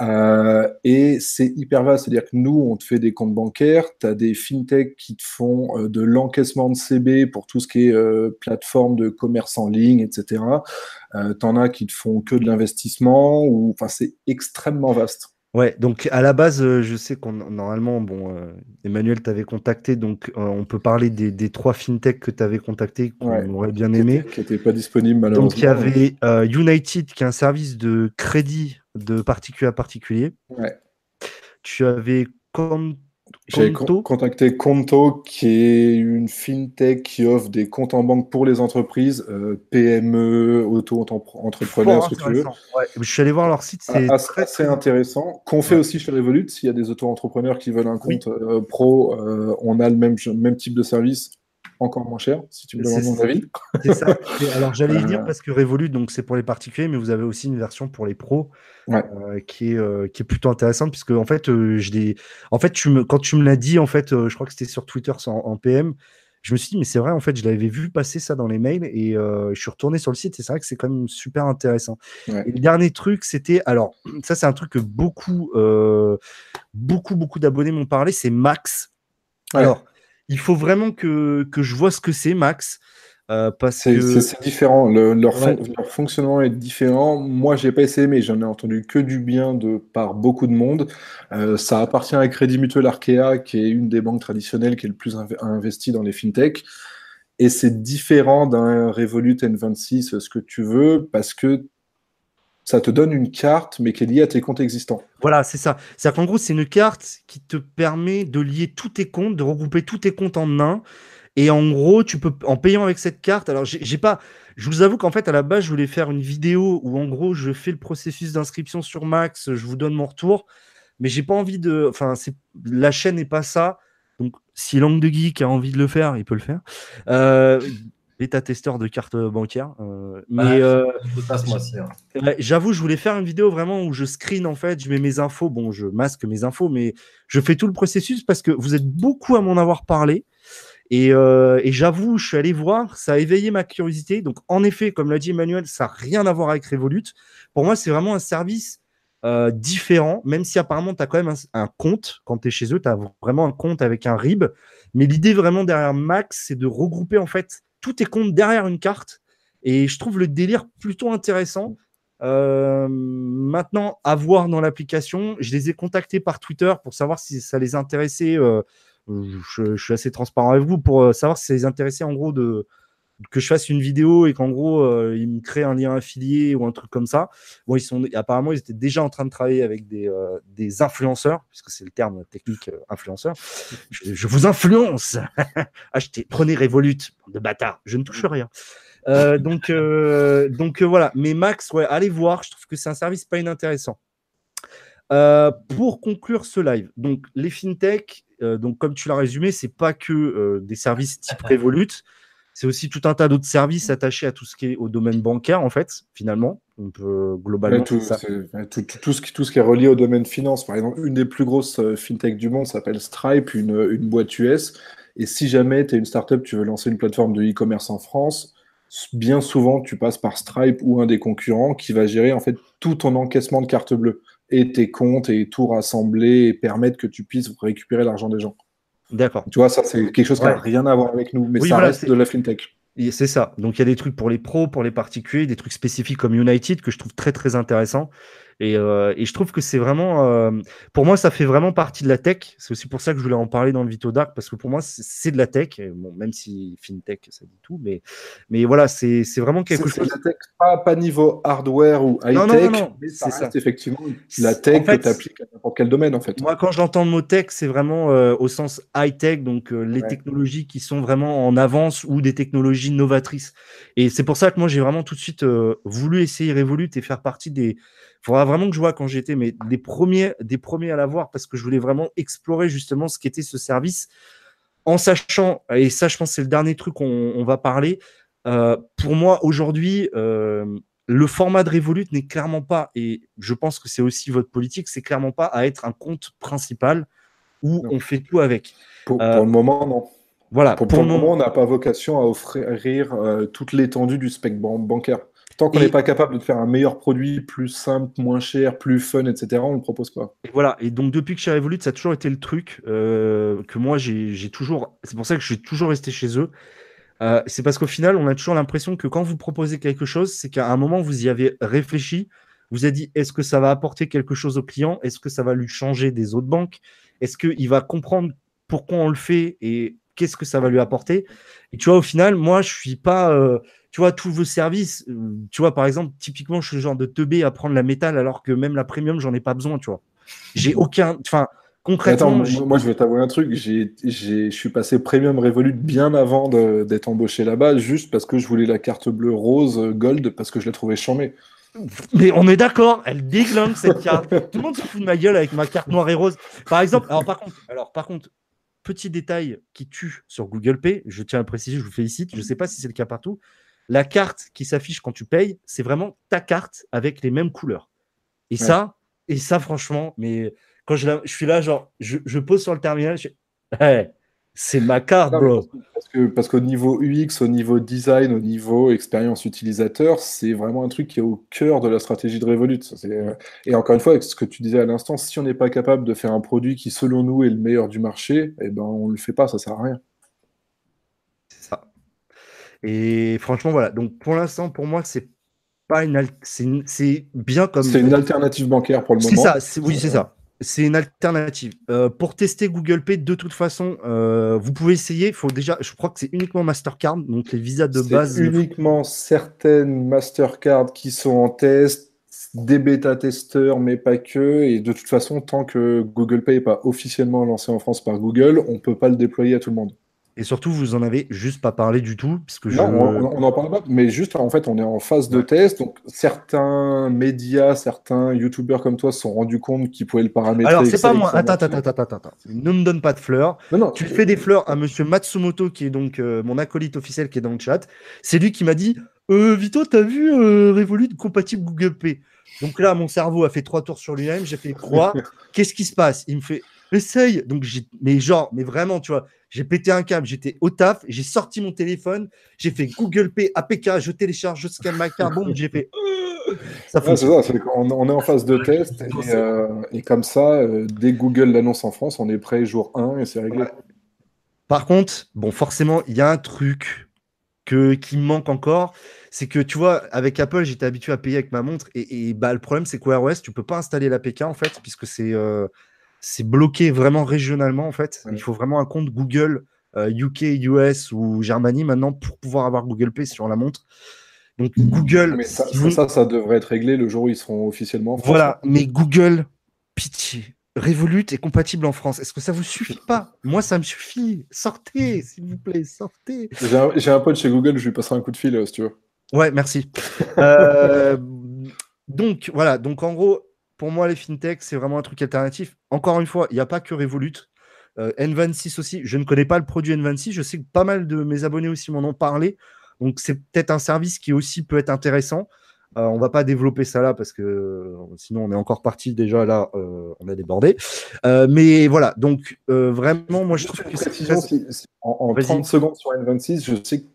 Euh, et c'est hyper vaste, c'est-à-dire que nous, on te fait des comptes bancaires, tu as des fintechs qui te font euh, de l'encaissement de CB pour tout ce qui est euh, plateforme de commerce en ligne, etc. tu en as qui te font que de l'investissement, ou enfin c'est extrêmement vaste. Ouais, donc à la base, je sais qu'on normalement, bon, Emmanuel t'avait contacté, donc on peut parler des, trois fintechs que tu avais contactés, qu'on aurait bien aimé. Qui n'étaient pas disponibles malheureusement. Donc il y avait United, qui est un service de crédit de particulier à particulier. Ouais. Tu avais contacté Conto, qui est une fintech qui offre des comptes en banque pour les entreprises, euh, PME, auto-entrepreneurs, ce que tu veux. je suis allé voir leur site, c'est ah, très, très intéressant. Qu'on fait aussi chez Revolut, s'il y a des auto-entrepreneurs qui veulent un compte euh, pro, euh, on a le même, même type de service encore moins cher, si tu me demandes mon avis. C'est ça. alors j'allais y dire euh. parce que Revolut, donc c'est pour les particuliers, mais vous avez aussi une version pour les pros euh, qui, est, euh, qui est plutôt intéressante puisque en fait, je en fait tu me... quand tu me l'as dit, en fait, je crois que c'était sur Twitter en, PM. Je me suis dit, mais c'est vrai, en fait, je l'avais vu passer ça dans les mails et je suis retourné sur le site et c'est vrai que c'est quand même super intéressant. Et le dernier truc, c'était, alors, ça, c'est un truc que beaucoup, beaucoup, beaucoup d'abonnés m'ont parlé, c'est Max. Alors, il faut vraiment que, que je vois ce que c'est, Max. Euh, c'est différent. leur, fonctionnement est différent. Moi, j'ai pas essayé, mais j'en ai entendu que du bien de par beaucoup de monde. Euh, ça appartient à Crédit Mutuel Arkea, qui est une des banques traditionnelles qui est le plus investi dans les fintechs. Et c'est différent d'un Revolut N26, ce que tu veux, parce que ça te donne une carte, mais qui est liée à tes comptes existants. Voilà, c'est ça. C'est-à-dire qu'en gros, c'est une carte qui te permet de lier tous tes comptes, de regrouper tous tes comptes en un. Et en gros, tu peux, en payant avec cette carte, alors j'ai pas, je vous avoue qu'en fait, à la base, je voulais faire une vidéo où en gros, je fais le processus d'inscription sur Max, je vous donne mon retour, mais j'ai pas envie de, enfin, la chaîne n'est pas ça. Donc, si Langue de Geek a envie de le faire, il peut le faire. Euh, bêta-testeur de cartes bancaires. Euh, mais euh, hein. j'avoue, je voulais faire une vidéo vraiment où je screen en fait, je mets mes infos. Bon, je masque mes infos, mais je fais tout le processus parce que vous êtes beaucoup à m'en avoir parlé. Et, euh, et j'avoue, je suis allé voir, ça a éveillé ma curiosité. Donc, en effet, comme l'a dit Emmanuel, ça n'a rien à voir avec Revolut. Pour moi, c'est vraiment un service euh, différent, même si apparemment tu as quand même un, compte. Quand tu es chez eux, tu as vraiment un compte avec un RIB. Mais l'idée vraiment derrière Max, c'est de regrouper en fait tous tes comptes derrière une carte. Et je trouve le délire plutôt intéressant. Euh, maintenant, à voir dans l'application. Je les ai contactés par Twitter pour savoir si ça les intéressait. Euh, je, suis assez transparent avec vous pour savoir si ça les intéressait en gros de, que je fasse une vidéo et qu'en gros, euh, ils me créent un lien affilié ou un truc comme ça. Bon, ils sont apparemment, ils étaient déjà en train de travailler avec des, euh, des influenceurs, puisque c'est le terme technique euh, influenceur. Je, vous influence. Achetez, prenez Revolut, de bâtard. Je ne touche rien. donc, donc voilà. Mais Max, ouais, allez voir. Je trouve que c'est un service pas inintéressant. pour conclure ce live, donc les fintech, donc comme tu l'as résumé, c'est pas que des services type Revolut. C'est aussi tout un tas d'autres services attachés à tout ce qui est au domaine bancaire, en fait, finalement. On peut globalement. tout, ça. Tout, ce qui, tout ce qui est relié au domaine finance. Par exemple, une des plus grosses euh, fintech du monde s'appelle Stripe, une, une boîte US. Et si jamais tu es une startup, tu veux lancer une plateforme de e-commerce en France, bien souvent, tu passes par Stripe ou un des concurrents qui va gérer en fait tout ton encaissement de carte bleue et tes comptes et tout rassembler et permettre que tu puisses récupérer l'argent des gens. D'accord. Tu vois, ça, c'est quelque chose qui n'a rien à voir avec nous, mais ça reste de la fintech. C'est ça. Donc il y a des trucs pour les pros, pour les particuliers, des trucs spécifiques comme United que je trouve très très intéressant. Euh, et, je trouve que c'est vraiment, euh, pour moi, ça fait vraiment partie de la tech. C'est aussi pour ça que je voulais en parler dans le Vito Dark, parce que pour moi, c'est de la tech. Bon, même si FinTech, ça dit tout, mais, mais voilà, c'est vraiment quelque chose. La tech, pas, pas niveau hardware ou high-tech, mais c'est ça. effectivement la tech que tu appliques à n'importe quel domaine, en fait. Moi, quand j'entends le mot tech, c'est vraiment euh, au sens high-tech, donc les technologies qui sont vraiment en avance ou des technologies novatrices. Et c'est pour ça que moi, j'ai vraiment tout de suite voulu essayer Revolut et faire partie des faudra vraiment que je vois quand j'étais, mais des premiers, des premiers à l'avoir parce que je voulais vraiment explorer justement ce qu'était ce service en sachant, et ça, je pense, c'est le dernier truc qu'on on va parler. Euh, pour moi, aujourd'hui, euh, le format de Revolut n'est clairement pas, et je pense que c'est aussi votre politique, c'est clairement pas à être un compte principal où on fait tout avec. Pour, euh, le moment, non. Voilà. Pour, le moment, on n'a pas vocation à offrir toute l'étendue du spectre bancaire. Tant qu'on n'est pas capable de faire un meilleur produit, plus simple, moins cher, plus fun, etc., on ne le propose pas. Et voilà. Et donc, depuis que chez Revolut, ça a toujours été le truc euh, que moi, j'ai toujours. C'est pour ça que je suis toujours resté chez eux. Euh, c'est parce qu'au final, on a toujours l'impression que quand vous proposez quelque chose, c'est qu'à un moment, vous y avez réfléchi. Vous avez dit est-ce que ça va apporter quelque chose au client Est-ce que ça va lui changer des autres banques? Est-ce qu'il va comprendre pourquoi on le fait et qu'est-ce que ça va lui apporter? Et tu vois, au final, moi, je suis pas. Euh, tu vois, tous vos services, euh, tu vois, par exemple, typiquement, je suis le genre de teubé à prendre la métal alors que même la premium, j'en ai pas besoin, tu vois. J'ai aucun. Enfin, concrètement. Attends, moi, je vais t'avouer un truc. Je suis passé premium Revolut bien avant d'être embauché là-bas, juste parce que je voulais la carte bleue rose gold parce que je la trouvais chambée. Mais on est d'accord, elle déglingue cette carte. Tout le monde se fout de ma gueule avec ma carte noire et rose. Par exemple, alors par contre, alors par contre, petit détail qui tue sur Google Pay, je tiens à préciser, je vous félicite. Je ne sais pas si c'est le cas partout. La carte qui s'affiche quand tu payes, c'est vraiment ta carte avec les mêmes couleurs. Et ça, et ça, franchement, mais quand je, suis là, genre, je, pose sur le terminal, je... c'est ma carte, bro. Parce qu'au niveau UX, au niveau design, au niveau expérience utilisateur, c'est vraiment un truc qui est au cœur de la stratégie de Revolut. Et encore une fois, avec ce que tu disais à l'instant, si on n'est pas capable de faire un produit qui, selon nous, est le meilleur du marché, eh ben, on ne le fait pas, ça sert à rien. Et franchement, voilà. Donc pour l'instant, pour moi, c'est pas une, c'est bien comme. C'est une alternative bancaire pour le moment. C'est ça. Oui, c'est ça. C'est une alternative. Euh, pour tester Google Pay, de toute façon, euh, vous pouvez essayer. Faut déjà, je crois que c'est uniquement Mastercard, donc les visas de base. Uniquement certaines Mastercard qui sont en test, des bêta-testeurs, mais pas que. Et de toute façon, tant que Google Pay n'est pas officiellement lancé en France par Google, on ne peut pas le déployer à tout le monde. Et surtout, vous en avez juste pas parlé du tout. Puisque non, on n'en parle pas, mais juste en fait, on est en phase de test. Donc, certains médias, certains youtubeurs comme toi se sont rendus compte qu'ils pouvaient le paramétrer. Alors, c'est pas moi. Attends, attends, attends, attends, attends. Ne me donne pas de fleurs. Non, non, tu fais des fleurs à monsieur Matsumoto, qui est donc euh, mon acolyte officiel qui est dans le chat. C'est lui qui m'a dit euh, Vito, t'as vu euh, Revolut compatible Google Pay Donc là, mon cerveau a fait trois tours sur lui-même. J'ai fait quoi Qu'est-ce qui se passe? Il me fait essaye. Donc, mais genre, mais vraiment, tu vois, j'ai pété un câble, j'étais au taf, j'ai sorti mon téléphone, j'ai fait Google Pay, APK, je télécharge, je scanne ma carte, bon, j'ai fait. ça c'est ça, on, est en phase de test et, comme ça, dès que Google l'annonce en France, on est prêt jour 1 et c'est réglé. Par contre, bon, forcément, il y a un truc que, qui me manque encore. C'est que tu vois, avec Apple, j'étais habitué à payer avec ma montre. Et, bah, le problème, c'est qu'au ROS, tu peux pas installer l'APK en fait, puisque c'est euh, c'est bloqué vraiment régionalement en fait. Il faut vraiment un compte Google UK, euh, US ou Germanie maintenant pour pouvoir avoir Google Pay sur la montre. Donc Google. Mais ça, ça, ça, devrait être réglé le jour où ils seront officiellement. Voilà, mais Google, pitié, Revolut est compatible en France. Est-ce que ça vous suffit pas? Moi, ça me suffit. Sortez, s'il vous plaît, sortez. J'ai un, pote chez Google, je lui passerai un coup de fil euh, si tu veux. Ouais, merci. Euh, donc, voilà. Donc, en gros, pour moi, les fintechs, c'est vraiment un truc alternatif. Encore une fois, il n'y a pas que Revolut. Euh, N26 aussi. Je ne connais pas le produit N26. Je sais que pas mal de mes abonnés aussi m'en ont parlé. Donc, c'est peut-être un service qui aussi peut être intéressant. On euh, on va pas développer ça là parce que euh, sinon on est encore parti déjà là, euh, on a débordé. mais voilà, donc vraiment, moi je trouve que c'est en, 30 secondes sur N26, je sais que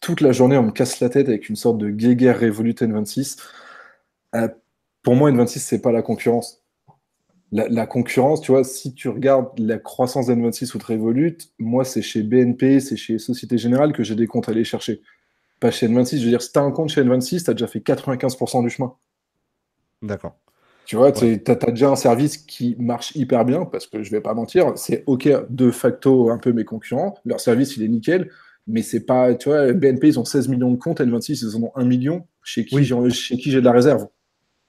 toute la journée on me casse la tête avec une sorte de guéguerre Revolut N26. Pour moi, N26 c'est pas la concurrence. La, concurrence, tu vois, si tu regardes la croissance d'N26 ou de Revolut, moi c'est chez BNP, c'est chez Société Générale que j'ai des comptes à aller chercher pas chez N26. Je veux dire, si tu as un compte chez N26, tu as déjà fait 95% du chemin. D'accord. Tu vois, tu as, déjà un service qui marche hyper bien, parce que je vais pas mentir, c'est OK de facto un peu mes concurrents. Leur service, il est nickel, mais c'est pas, tu vois, BNP, ils ont 16 millions de comptes, N26, ils en ont 1 million, chez qui j'ai de la réserve.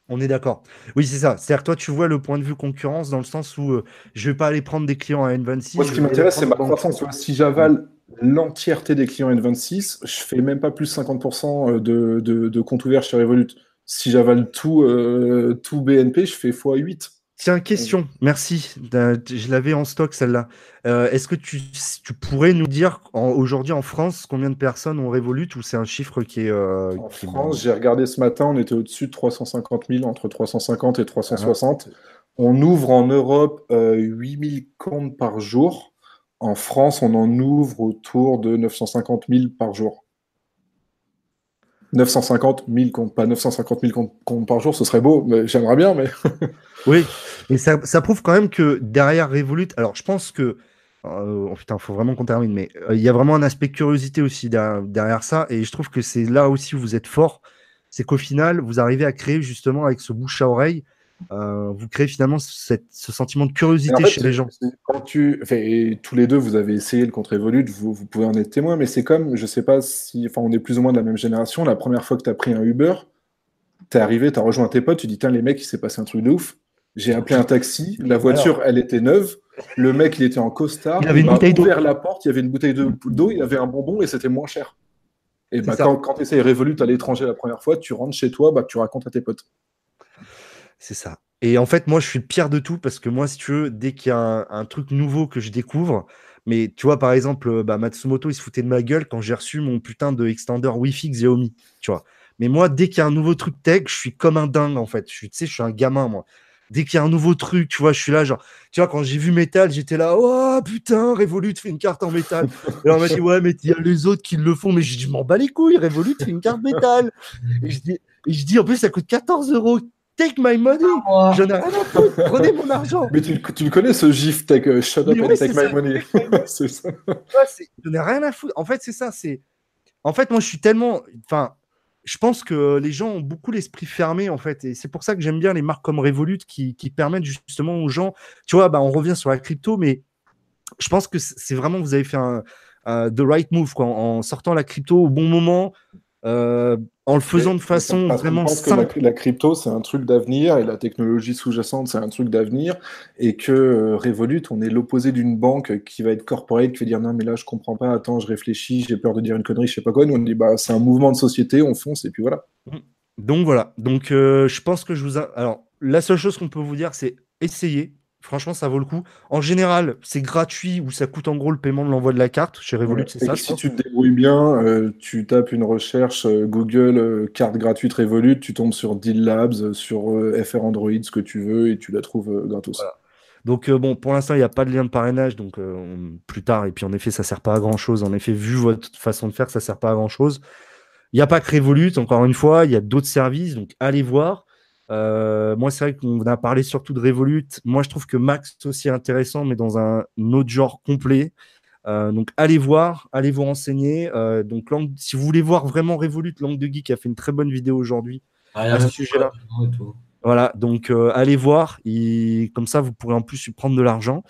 On est d'accord. Oui, c'est ça. C'est-à-dire, toi, tu vois le point de vue concurrence dans le sens où je euh, je vais pas aller prendre des clients à N26. Moi, ce qui m'intéresse, c'est ma croissance. Si j'avale l'entièreté des clients N26, je fais même pas plus 50% euh, de, de, de comptes ouverts sur Revolut. Si j'avale tout, euh, tout BNP, je fais x8. Tiens, question, merci. Je l'avais en stock celle-là. Euh, est-ce que tu, tu, pourrais nous dire aujourd'hui en France combien de personnes ont Revolut ou c'est un chiffre qui est. en France, j'ai regardé ce matin, on était au-dessus de 350 000, entre 350 et 360. Ah. On ouvre en Europe 8000 comptes par jour. En France, on en ouvre autour de 950 000 par jour. 950 000 comptes, pas 950 000 comptes, par jour, ce serait beau, mais j'aimerais bien, mais. oui, et ça, prouve quand même que derrière Revolut, alors je pense que. Euh, oh putain, il faut vraiment qu'on termine, mais euh, il y a vraiment un aspect curiosité aussi derrière, ça, et je trouve que c'est là aussi où vous êtes fort, c'est qu'au final, vous arrivez à créer justement avec ce bouche à oreille euh, vous créez finalement ce sentiment de curiosité chez les gens. Quand tu, tous les deux, vous avez essayé le contre-évolute, vous, vous, pouvez en être témoin, mais c'est comme, je sais pas si, enfin, on est plus ou moins de la même génération. La première fois que tu as pris un Uber, tu es arrivé, tu as rejoint tes potes, tu dis, tiens, les mecs, il s'est passé un truc de ouf. J'ai appelé un taxi, la voiture, elle était neuve. Le mec, il était en costard. Il avait une bouteille d'eau. ouvert la porte, il y avait une bouteille d'eau, il y avait un bonbon et c'était moins cher. Et bah, quand, quand tu essayes Revolut à l'étranger la première fois, tu rentres chez toi, bah, tu racontes à tes potes. C'est ça. Et en fait, moi, je suis le pire de tout parce que moi, si tu veux, dès qu'il y a un, truc nouveau que je découvre, mais tu vois, par exemple, euh, bah, Matsumoto, il se foutait de ma gueule quand j'ai reçu mon putain de extender Wi-Fi Xiaomi, tu vois. Mais moi, dès qu'il y a un nouveau truc tech, je suis comme un dingue, en fait. Je suis, tu sais, je suis un gamin, moi. Dès qu'il y a un nouveau truc, tu vois, je suis là, genre, tu vois, quand j'ai vu métal, j'étais là, oh putain, Revolut fait une carte en métal. Et on m'a dit, ouais, mais il y a les autres qui le font, mais je dis, je m'en bats les couilles, Revolut fait une carte métal. Et je dis, et je dis, en plus, ça coûte 14 euros. Take my money. Ah, J'en ai rien à foutre. Prenez mon argent. Mais tu, tu le connais ce gif, take, uh, shut up and take my money. c'est ça. J'en ai rien à foutre. En fait, c'est ça. C'est. En fait, moi, je suis tellement. Enfin, je pense que les gens ont beaucoup l'esprit fermé, en fait. Et c'est pour ça que j'aime bien les marques comme Revolut qui, permettent justement aux gens. Tu vois, bah, on revient sur la crypto, mais je pense que c'est vraiment, vous avez fait un, the right move, en sortant la crypto au bon moment. Euh, en le faisant de façon vraiment simple. la, crypto, c'est un truc d'avenir et la technologie sous-jacente, c'est un truc d'avenir. Et que euh, Revolut, on est l'opposé d'une banque qui va être corporate, qui va dire non, mais là, je comprends pas, attends, je réfléchis, j'ai peur de dire une connerie, je sais pas quoi. Nous, on dit bah, c'est un mouvement de société, on fonce et puis voilà. Donc voilà. Donc euh, je pense que je vous. Alors, la seule chose qu'on peut vous dire, c'est essayer Franchement, ça vaut le coup. En général, c'est gratuit ou ça coûte en gros le paiement de l'envoi de la carte. Chez Revolut, c'est ça. Si tu te débrouilles bien, euh, tu tapes une recherche euh, Google euh, carte gratuite Revolut, tu tombes sur Deal Labs, sur FR Android, ce que tu veux, et tu la trouves gratos. Donc bon, pour l'instant, il n'y a pas de lien de parrainage, donc plus tard. Et puis en effet, ça sert pas à grand chose. En effet, vu votre façon de faire, ça sert pas à grand chose. Il n'y a pas que Revolut, encore une fois, il y a d'autres services, donc allez voir. Euh, moi, c'est vrai qu'on a parlé surtout de Revolut. Moi, je trouve que Max est aussi intéressant, mais dans un autre genre complet. Euh, donc, allez voir, allez vous renseigner. Euh, donc, si vous voulez voir vraiment Revolut, Langue de Geek a fait une très bonne vidéo aujourd'hui ah, à ce sujet-là. Voilà, donc allez voir. Comme ça, vous pourrez en plus lui prendre de l'argent.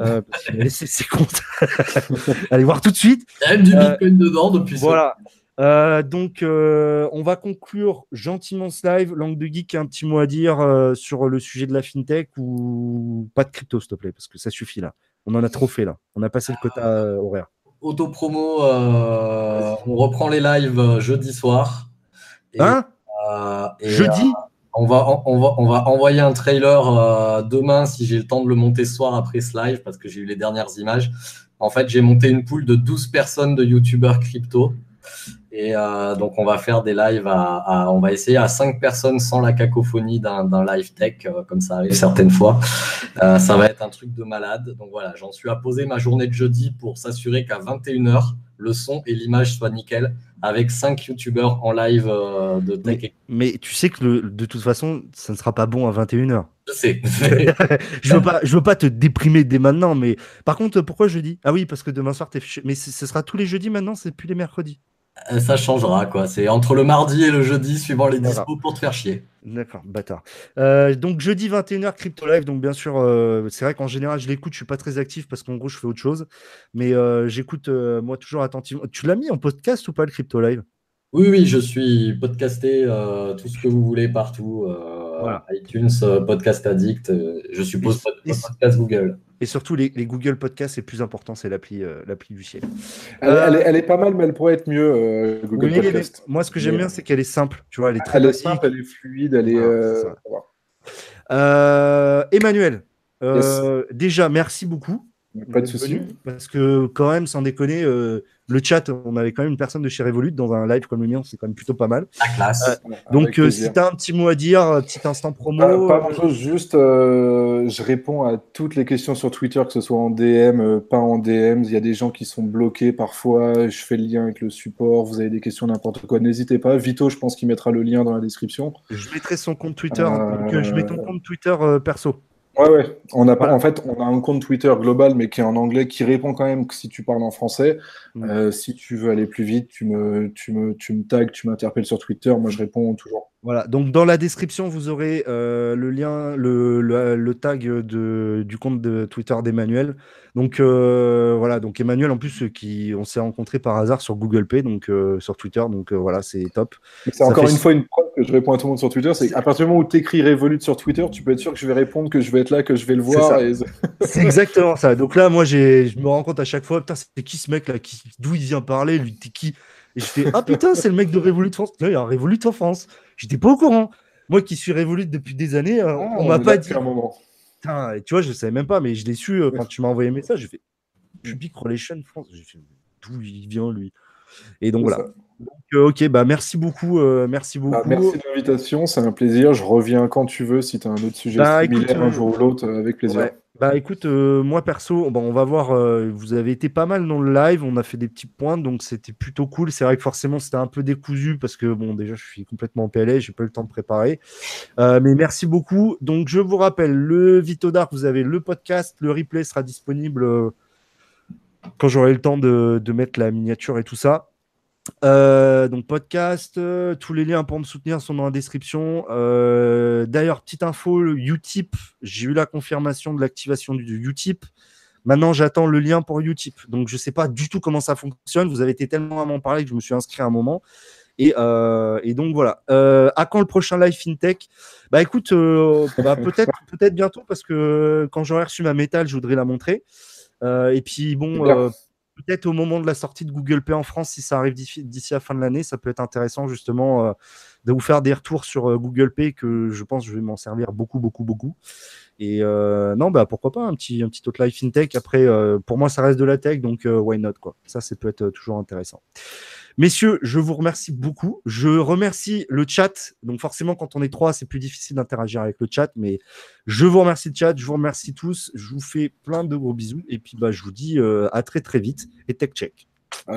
Euh, ses comptes. allez voir tout de suite. Il y a même du Bitcoin dedans depuis Voilà. Euh, donc, euh, on va conclure gentiment ce live. Langue de Geek, un petit mot à dire euh, sur le sujet de la fintech ou pas de crypto, s'il te plaît, parce que ça suffit là. On en a trop fait là. On a passé le quota horaire. Auto-promo, on reprend les lives jeudi soir. hein? Jeudi? on va, on, va, on va envoyer un trailer demain si j'ai le temps de le monter ce soir après ce live parce que j'ai eu les dernières images. En fait, j'ai monté une poule de 12 personnes de youtubeurs crypto. Et euh, donc, on va faire des lives à, on va essayer à 5 personnes sans la cacophonie d'un live tech, euh, comme ça arrive certaines fois. Euh, ça va être un truc de malade. Donc voilà, j'en suis à poser ma journée de jeudi pour s'assurer qu'à 21h, le son et l'image soient nickel avec 5 youtubeurs en live de tech. Mais, tu sais que de toute façon, ça ne sera pas bon à 21h. Je sais. je veux pas, je veux pas te déprimer dès maintenant, mais par contre, pourquoi jeudi? Ah oui, parce que demain soir, es mais ce sera tous les jeudis maintenant, c'est plus les mercredis. Euh, ça changera, quoi. C'est entre le mardi et le jeudi, suivant les dispos pour te faire chier. D'accord, bâtard. Euh, donc jeudi 21h, Crypto Live. Donc bien sûr, euh, c'est vrai qu'en général, je l'écoute, je suis pas très actif parce qu'en gros, je fais autre chose. Mais j'écoute moi toujours attentivement. Tu l'as mis en podcast ou pas le Crypto Live Oui, oui, je suis podcasté tout ce que vous voulez partout. iTunes, Podcast Addict, je suppose podcast Google. Et surtout, les, Google Podcasts, c'est plus important, c'est l'appli euh, l'appli du ciel. Elle, est pas mal, mais elle pourrait être mieux, euh, Google Podcast. moi, ce que j'aime bien, c'est qu'elle est simple. Tu vois, elle est très elle est simple, elle est fluide, elle est. Euh, Emmanuel, déjà, merci beaucoup. Pas de souci. Parce que, quand même, sans déconner, le chat, on avait quand même une personne de chez Revolut dans un live comme le mien, c'est quand même plutôt pas mal. La classe. Euh, donc, euh, si tu as un petit mot à dire, petit instant promo. Pas, pas chose, juste euh, je réponds à toutes les questions sur Twitter, que ce soit en DM, pas en DM. Il y a des gens qui sont bloqués parfois. Je fais le lien avec le support. Vous avez des questions, n'importe quoi. N'hésitez pas. Vito, je pense qu'il mettra le lien dans la description. Je mettrai son compte Twitter. Donc, je mets ton compte Twitter perso. Ouais, ouais. On a pas, en fait, on a un compte Twitter global, mais qui est en anglais, qui répond quand même que si tu parles en français. Mm. Euh, si tu veux aller plus vite, tu me, tu me, tu me tags, tu m'interpelles sur Twitter. Moi, je réponds toujours. Voilà. Donc, dans la description, vous aurez euh, le lien, le, le, tag de, du compte de Twitter d'Emmanuel. Donc, euh, voilà. Donc, Emmanuel, en plus, qui, on s'est rencontré par hasard sur Google Pay, donc sur Twitter. Donc, voilà, c'est top. C'est encore une fois une preuve que je réponds à tout le monde sur Twitter, c'est qu'à partir du moment où tu écris Revolut sur Twitter, tu peux être sûr que je vais répondre, que je vais être là, que je vais le voir. C'est exactement ça. Donc là, moi, je me rends compte à chaque fois, putain, c'est qui ce mec là D'où il vient parler Lui, t'es qui? Et je fais, ah putain, c'est le mec de Revolut France. il y a un Revolut en France. J'étais pas au courant. Moi qui suis Revolut depuis des années, euh, ah, on, m'a pas dit. Un moment. Putain, et tu vois, je savais même pas, mais je l'ai su euh, quand tu m'as envoyé un message. J'ai fait Public Relations France. J'ai fait, d'où il vient lui? Et donc voilà. Euh, ok, bah merci beaucoup, euh, merci bah, beaucoup. merci de l'invitation, c'est un plaisir. Je reviens quand tu veux si tu as un autre sujet bah, similaire un jour ou l'autre, euh, avec plaisir. Bah écoute, moi perso, bon, on va voir. vous avez été pas mal dans le live, on a fait des petits points, donc c'était plutôt cool. C'est vrai que forcément c'était un peu décousu parce que bon, déjà je suis complètement en PLA, j'ai pas eu le temps de préparer. mais merci beaucoup. Donc je vous rappelle, le Vito Dark, vous avez le podcast, le replay sera disponible quand j'aurai le temps de, de mettre la miniature et tout ça. Euh, donc podcast, euh, tous les liens pour me soutenir sont dans la description. Euh, d'ailleurs, petite info, Utip, j'ai eu la confirmation de l'activation du Utip. Maintenant, j'attends le lien pour Utip. Donc, je ne sais pas du tout comment ça fonctionne. Vous avez été tellement à m'en parler que je me suis inscrit à un moment. Et, donc voilà. à quand le prochain live FinTech? Bah écoute, bah, peut-être peut-être bientôt parce que quand j'aurai reçu ma métal, je voudrais la montrer. et puis bon, peut-être au moment de la sortie de Google Pay en France, si ça arrive d'ici la fin de l'année, ça peut être intéressant justement euh, de vous faire des retours sur euh, Google Pay que je pense que je vais m'en servir beaucoup, beaucoup, beaucoup. Et euh, non, bah pourquoi pas un petit, un petit autre live fintech. Après, pour moi, ça reste de la tech, donc why not quoi. Ça, ça peut être toujours intéressant. Messieurs, je vous remercie beaucoup. Je remercie le chat. Donc forcément, quand on est trois, c'est plus difficile d'interagir avec le chat. Mais je vous remercie le chat. Je vous remercie tous. Je vous fais plein de gros bisous. Et puis, bah, je vous dis euh, à très très vite. Et tech check.